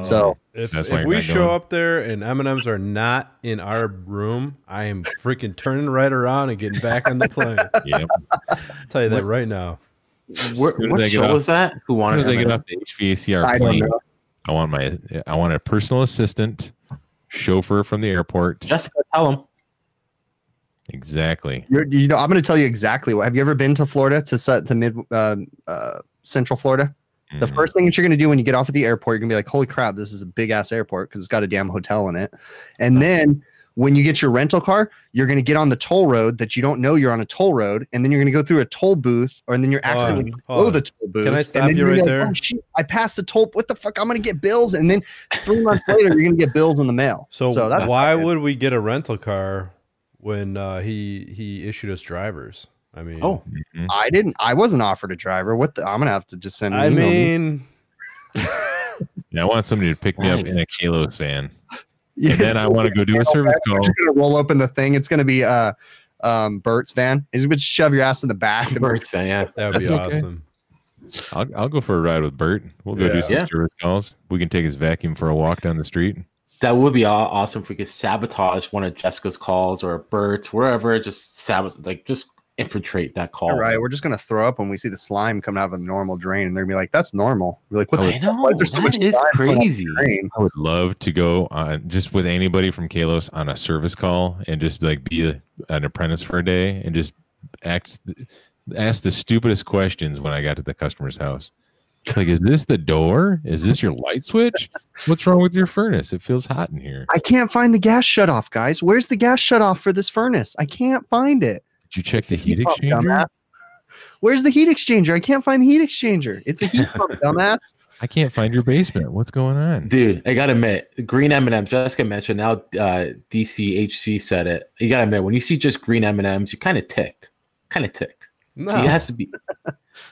So- Um, if, That's if we show up there and M and M's are not in our room, I am freaking turning right around and getting back on the plane. I'll tell you that What- right now. Where, As soon as what show off- was that? Who wanted don't they get off the HVACR I don't plane? know. I want my I want a personal assistant, chauffeur from the airport. Jessica, tell him. Exactly. You're, you know i'm going to tell you exactly what have you ever been to florida to set to mid um uh, central florida the Mhm. first thing that you're going to do when you get off at the airport you're going to be like holy crap this is a big ass airport because it's got a damn hotel in it and then when you get your rental car you're going to get on the toll road that you don't know you're on a toll road and then you're going to go through a toll booth or and then you're accidentally below on. the toll booth Can I and stop then you right like, there? oh, i passed the toll what the fuck i'm going to get bills and then three months later you're going to get bills in the mail So, that's why would we get a rental car when uh, he he issued us drivers? I mean, Oh, Mhm. i didn't i wasn't offered a driver what the i'm going to have to just send an I email. mean, Yeah, I want somebody to pick me up in a Kalos van, Yeah. and then I want to go do a service call. You're gonna roll open the thing. It's gonna be uh um Bert's van. He's gonna shove your ass in the back. And Birds fan, yeah. that would be okay. awesome. I'll I'll go for a ride with Bert. We'll go Yeah. do some Yeah. service calls. We can take his vacuum for a walk down the street. That would be aw- awesome if we could sabotage one of Jessica's calls or Bert's, wherever. Just sabot, like just infiltrate that call. All right, we're just gonna throw up when we see the slime coming out of a normal drain, and they're gonna be like, "That's normal." We're like, "What the I know why is there so much that is slime coming out of the crazy. drain?" I would love to go on just with anybody from Kalos on a service call and just like be a, an apprentice for a day and just act ask the stupidest questions when I got to the customer's house. Like, is this the door? Is this your light switch? What's wrong with your furnace? It feels hot in here. I can't find the gas shut off, guys. Where's the gas shut off for this furnace? I can't find it. Did you check the heat Heat exchanger? dumbass. Where's the heat exchanger? I can't find the heat exchanger. It's a heat pump, dumbass. I can't find your basement. What's going on? Dude, I gotta admit, green M and M's. Jessica mentioned now. Uh, DCHC said it. You gotta admit, when you see just green M and M's, you kind of ticked. Kind of ticked. No, It has to be.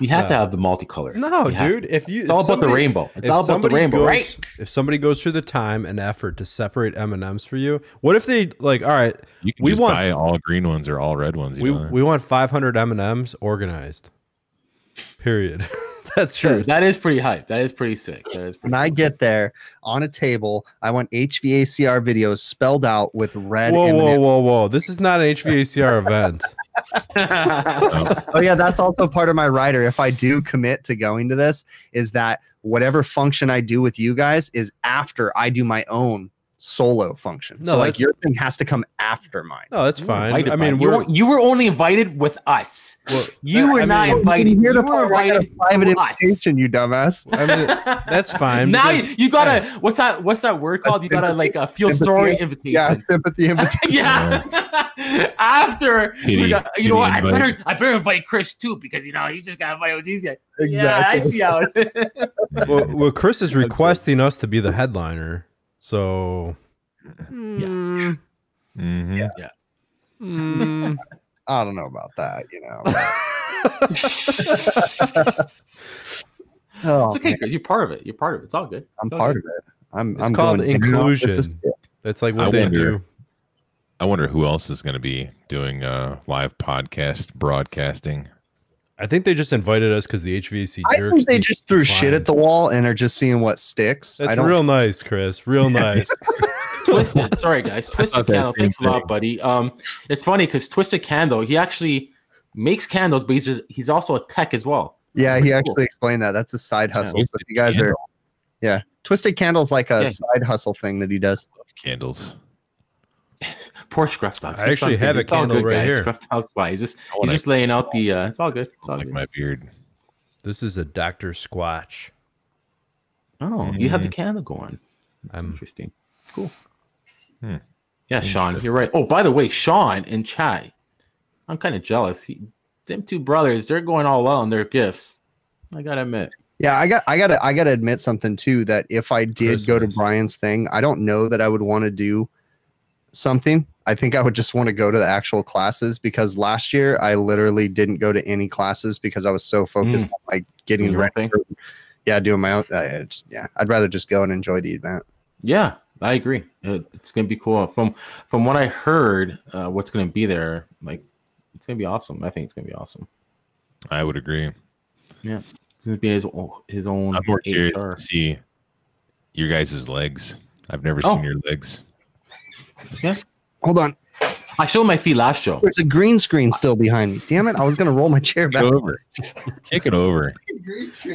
You have to have the multicolor. no, You dude. to. If you, It's all about the rainbow. It's all about the somebody rainbow, goes, right? If somebody goes through the time and effort to separate M and M's for you, what if they like? All right, You can We just want- buy all green ones or all red ones. You we know? we want 500 M and M's organized. Period. That's True. That is pretty hype. That is pretty sick. That is When pretty I get there on a table, I want HVACR videos spelled out with red. Whoa, whoa, M&M. whoa, whoa! This is not an HVACR event. Oh yeah, that's also part of my rider. If I do commit to going to this, is that whatever function I do with you guys is after I do my own solo function. No, so like your thing has to come after mine. No, that's fine. I mean, you we're were, you were only invited with us. well, You were mean- not You invited. You were part where I got a invited private to us. invitation, you dumbass. I mean, that's fine. now because- you, you gotta what's that what's that word called? You gotta like uh, a field Sympathy. story Yeah, invitation. sympathy invitation. Yeah. After we Pity- got- you know what? I better I better invite Chris too because you know he just got invited with these guys. Exactly. Yeah, I see how it well, well, Chris is requesting us to be the headliner, so. Mm, Mhm. mm, I don't know about that, you know. oh, It's okay, man, You're part of it. You're part of it. It's all good. I'm all part good. of it. I'm. It's I'm called going down inclusion. that's like what I they wonder- do. I wonder who else is going to be doing uh, live podcast broadcasting. I think they just invited us because the HVAC I think they just threw shit at the wall and are just seeing what sticks. That's I don't real nice, Chris. Real nice. Twisted. Sorry, guys. Twisted thought Candle. same Thanks a lot, buddy. Um, it's funny because Twisted Candle, he actually makes candles, but he's just, he's also a tech as well. Yeah, he Pretty actually cool. explained that. That's a side hustle. Twisted So you guys are, yeah, Twisted Candle's like a Yeah. side hustle thing that he does. Candles. Poor Scruff Dogs. I actually have a It's all candle good, right guys. here. Scruff Dogs, why? He's just he's just laying out the. Uh, it's all good. It's all like good. my beard. this is a Dr. Squatch. Oh, you have the Mhm. candle going. I'm Interesting. Cool. Hmm. Yeah, Sean, you're right. Oh, by the way, Sean and Chai, I'm kind of jealous. He, them two brothers, they're going all well on their gifts. I gotta admit. Yeah, I got I got to I got to admit something too that if I did go to Bryan's thing, I don't know that I would want to do something. I think I would just want to go to the actual classes because last year I literally didn't go to any classes because I was so focused mm. on like getting Doing your ready. thing? for- yeah, doing my own. Uh, I just, yeah, I'd rather just go and enjoy the event. Yeah, I agree. Uh, it's gonna be cool. From from what I heard, uh, what's gonna be there, like it's gonna be awesome. I think it's gonna be awesome. I would agree. Yeah, it's gonna be his his own I'm more curious to see your guys' legs. I've never Oh. seen your legs. Hold on, I showed my feet last show. there's a green screen still behind me. Damn it! I was gonna roll my chair back. it over. Kick it over.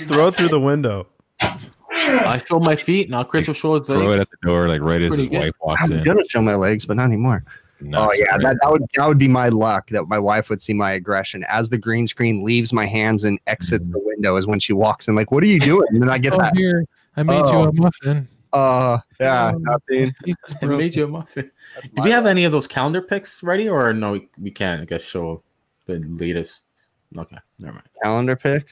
Throw it through the window. I showed my feet. Now Chris will show his legs. Throw it legs. at the door like right as Pretty his good. wife walks in. I'm in. gonna show my legs, but not anymore. Knocks oh yeah, that, that would that would be my luck that my wife would see my aggression as the green screen leaves my hands and exits mm. the window is when she walks in like what are you doing and then I get Oh, that here. I made you Oh. a muffin. Uh yeah Oh. nothing Jesus, bro. made you a muffin. Do we have any of those calendar picks ready, or no? We, we can't. I guess show the latest. Okay, never mind. calendar pick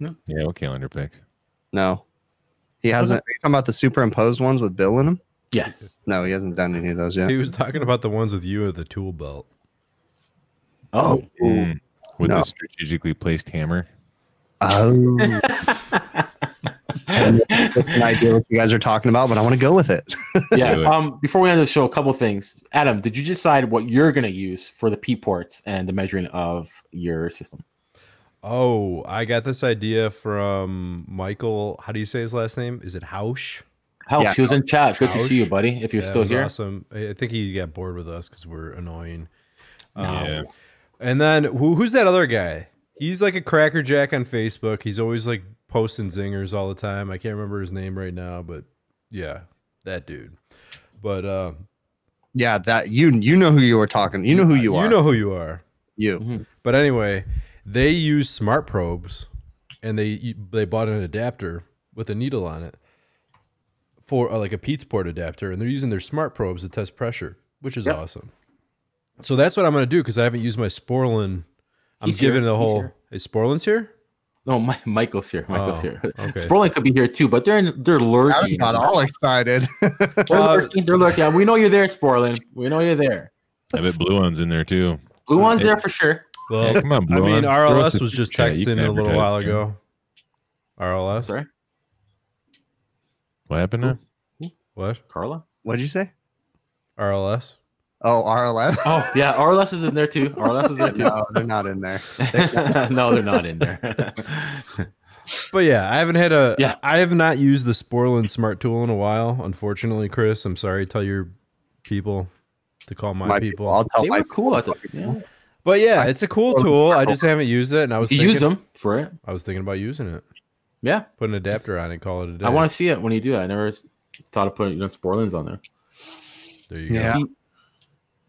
No. Yeah, what calendar picks? no he hasn't are you talking about the superimposed ones with Bill in them Yes. no he hasn't done any of those yet He was talking about the ones with you at the tool belt. Oh, Mm, with No. the strategically placed hammer. oh an idea what you guys are talking about but I want to go with it yeah. Um, before we end the show, a couple things. Adam, did you decide what you're gonna use for the P ports and the measuring of your system? Oh, I got this idea from Michael. How do you say his last name? Is it Hausch? Hell, Yeah. she was in chat. Good to see you, buddy. If you're Yeah, still here, Awesome. I I think he got bored with us because we're annoying. Um, Yeah. And then who, who's that other guy? He's like a cracker jack on Facebook. He's always like posting zingers all the time. I can't remember his name right now, but yeah, that dude. But uh, yeah that you you know who you were talking you know who you, are You know who you are. you But anyway, they use smart probes, and they they bought an adapter with a needle on it for uh, like a Pete's port adapter, and they're using their smart probes to test pressure, which is Yep. awesome. So that's what I'm gonna do because I haven't used my Sporlan. I'm He's giving it a whole. here. Is Sporlan's here? No, My, Michael's here. Michael's Oh, here. okay. Sperling could be here too, but they're in, they're I'm lurking. not all excited They're Uh, lurking. They're lurking. Yeah, we know you're there, Sporling. We know you're there. I bet blue one's in there too. Blue one's there for sure. Well, Yeah, come on, I mean, one. RLS a was just chat. Texting can a little advertise, while yeah. ago. RLS. Sorry, What happened now? What? Carla. What did you say RLS. Oh RLS Oh yeah, RLS is in there too. RLS is there too. no they're not in there no, they're not in there. But yeah, I haven't had a. Yeah. I have not used the Sporlan Smart Tool in a while. Unfortunately, Chris, I'm sorry. Tell your people to call my, my people. people I'll tell they my were cool at the. Yeah. But yeah, it's a cool tool. I just haven't used it, and I was You thinking, use them for it. I was thinking about using it. Yeah, Put an adapter on it, call it a day. I want to see it when you do that. I never thought of putting you know, Sporlans on there. There you Yeah. go.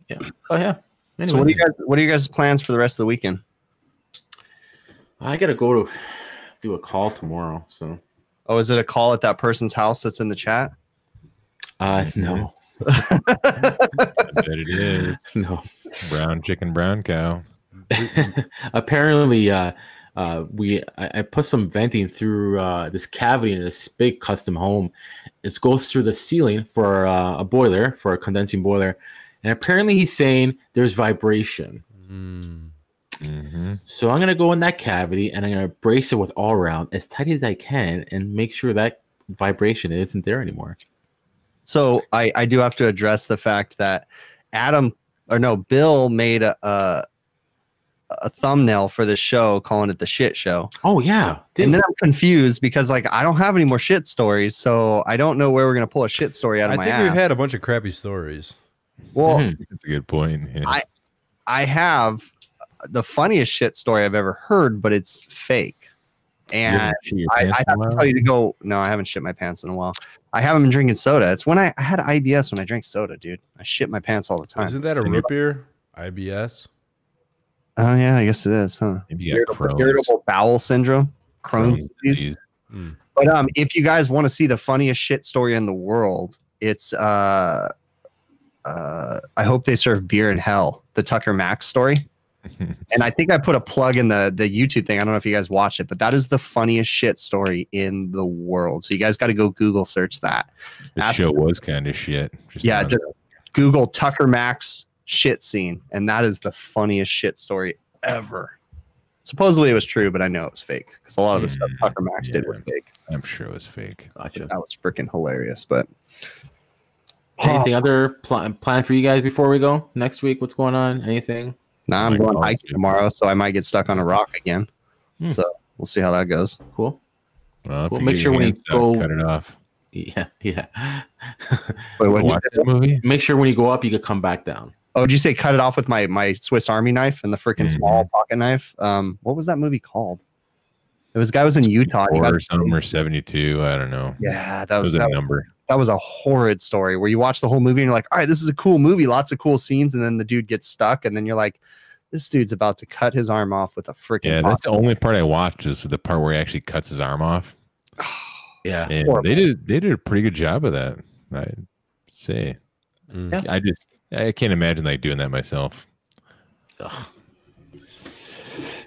Yeah. Oh yeah. Anyways, so what do you guys what are you guys plans for the rest of the weekend I gotta go to do a call tomorrow. So oh is it a call at that person's house that's in the chat uh no. I bet it is. No. Brown chicken, brown cow. Apparently, uh, uh, we I, I put some venting through uh, this cavity in this big custom home. It goes through the ceiling for uh, a boiler, for a condensing boiler, and apparently he's saying there's vibration. Mm. hmm So I'm gonna go in that cavity and I'm gonna brace it with all round as tight as I can and make sure that vibration isn't there anymore. So I, I do have to address the fact that Adam or no Bill made a a, a thumbnail for this show calling it the shit show. Oh yeah, And then I'm confused because like I don't have any more shit stories, so I don't know where we're gonna pull a shit story out of I my think ass. we've had a bunch of crappy stories. Well. That's a good point. Yeah. I- I have the funniest shit story I've ever heard, but it's fake. And ever shit your I, pants I have to tell you to go. No, I haven't shit my pants in a while. I haven't been drinking soda. It's when I, I had IBS when I drank soda, dude. I shit my pants all the time. Isn't that a root beer? IBS. Oh yeah, I guess it is, huh? Maybe Irritable, Crohn's. irritable bowel syndrome, Crohn's, Crohn's disease. disease. But um, if you guys want to see the funniest shit story in the world, it's uh, uh, I hope they serve beer in hell. The Tucker Max story. and I think I put a plug in the the YouTube thing. I don't know if you guys watch it, but that is the funniest shit story in the world. So you guys got to go Google search that. The Ask- show was kind of shit. Just Yeah, just Google Tucker Max shit scene, and that is the funniest shit story ever. Supposedly it was true, but I know it was fake because a lot of the stuff Mm, Tucker Max did was fake. I'm sure it was fake. Gotcha. That was freaking hilarious. But Anything other pl- plan for you guys before we go next week? What's going on? Anything? now I'm my going God, hiking tomorrow, so I might get stuck on a rock again. Hmm. So we'll see how that goes. Cool. Well, if Well, you make sure when you stuck, go- cut it off. Yeah, yeah. Wait, what Watch that movie. Make sure when you go up, you could come back down. Oh, did you say cut it off with my my Swiss Army knife and the freaking Mhm. small pocket knife? Um, what was that movie called? It was a guy was in Utah. Or something or 72. I don't know. yeah, that That was was a that, number. That was a horrid story where you watch the whole movie and you're like, all right, this is a cool movie, lots of cool scenes, and then the dude gets stuck, and then you're like, this dude's about to cut his arm off with a freaking. Yeah, that's the only part I watched is the part where he actually cuts his arm off. Yeah. And they did they did a pretty good job of that. I'd say. Mm. Yeah. I just I can't imagine like doing that myself. Ugh.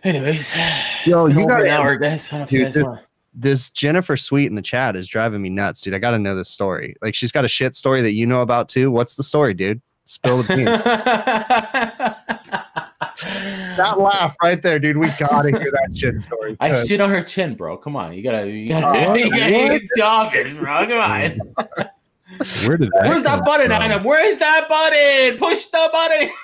Anyways, Yo, you gotta- an hour, guys. I don't know if you guys this- want. This Jennifer Sweet in the chat is driving me nuts, dude. I got to know this story. Like, she's got a shit story that you know about too. What's the story, dude? Spill the beans. that laugh right there, dude. We gotta hear that shit story. I shit on her chin, bro. Come on, you gotta, you gotta, you gotta obvious, bro. Come on. Where did that Where's that button, from? Adam? Where's that button? Push the button.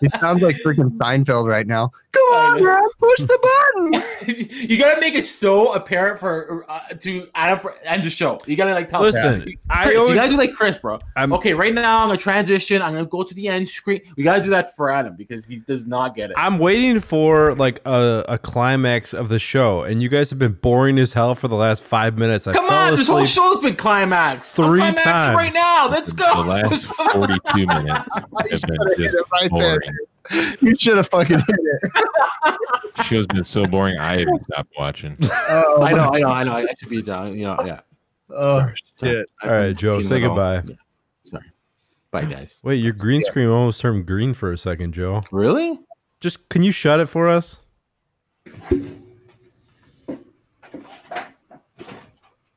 It sounds like freaking Seinfeld right now. Come on, man, push the button. you gotta make it so apparent for uh, to Adam for end the show. You gotta like tell Listen, Chris, I you always- gotta do like Chris, bro. I'm- okay, right now I'm gonna transition. I'm gonna go to the end screen. We gotta do that for Adam because he does not get it. I'm waiting for like a, a climax of the show, and you guys have been boring as hell for the last five minutes. I Come on, this whole show's been climaxed. I'm three times. right now. Let's go. The last 42 minutes have been just it right there. Boring. You should have fucking hit it. The show's been so boring. I even stopped watching. Oh, I know, I know, I know. I should be down. You know, oh, yeah. Oh, Sorry. shit. All right, Joe, say goodbye. yeah. Sorry. Bye, guys. Wait, your green screen almost turned green for a second, Joe. Really? Just can you shut it for us?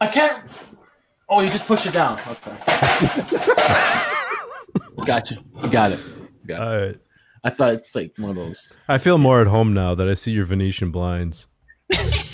I can't. Oh, you just push it down. Okay. gotcha. Got it. Got it. All right. I thought it's like one of those. I feel more at home now that I see your Venetian blinds.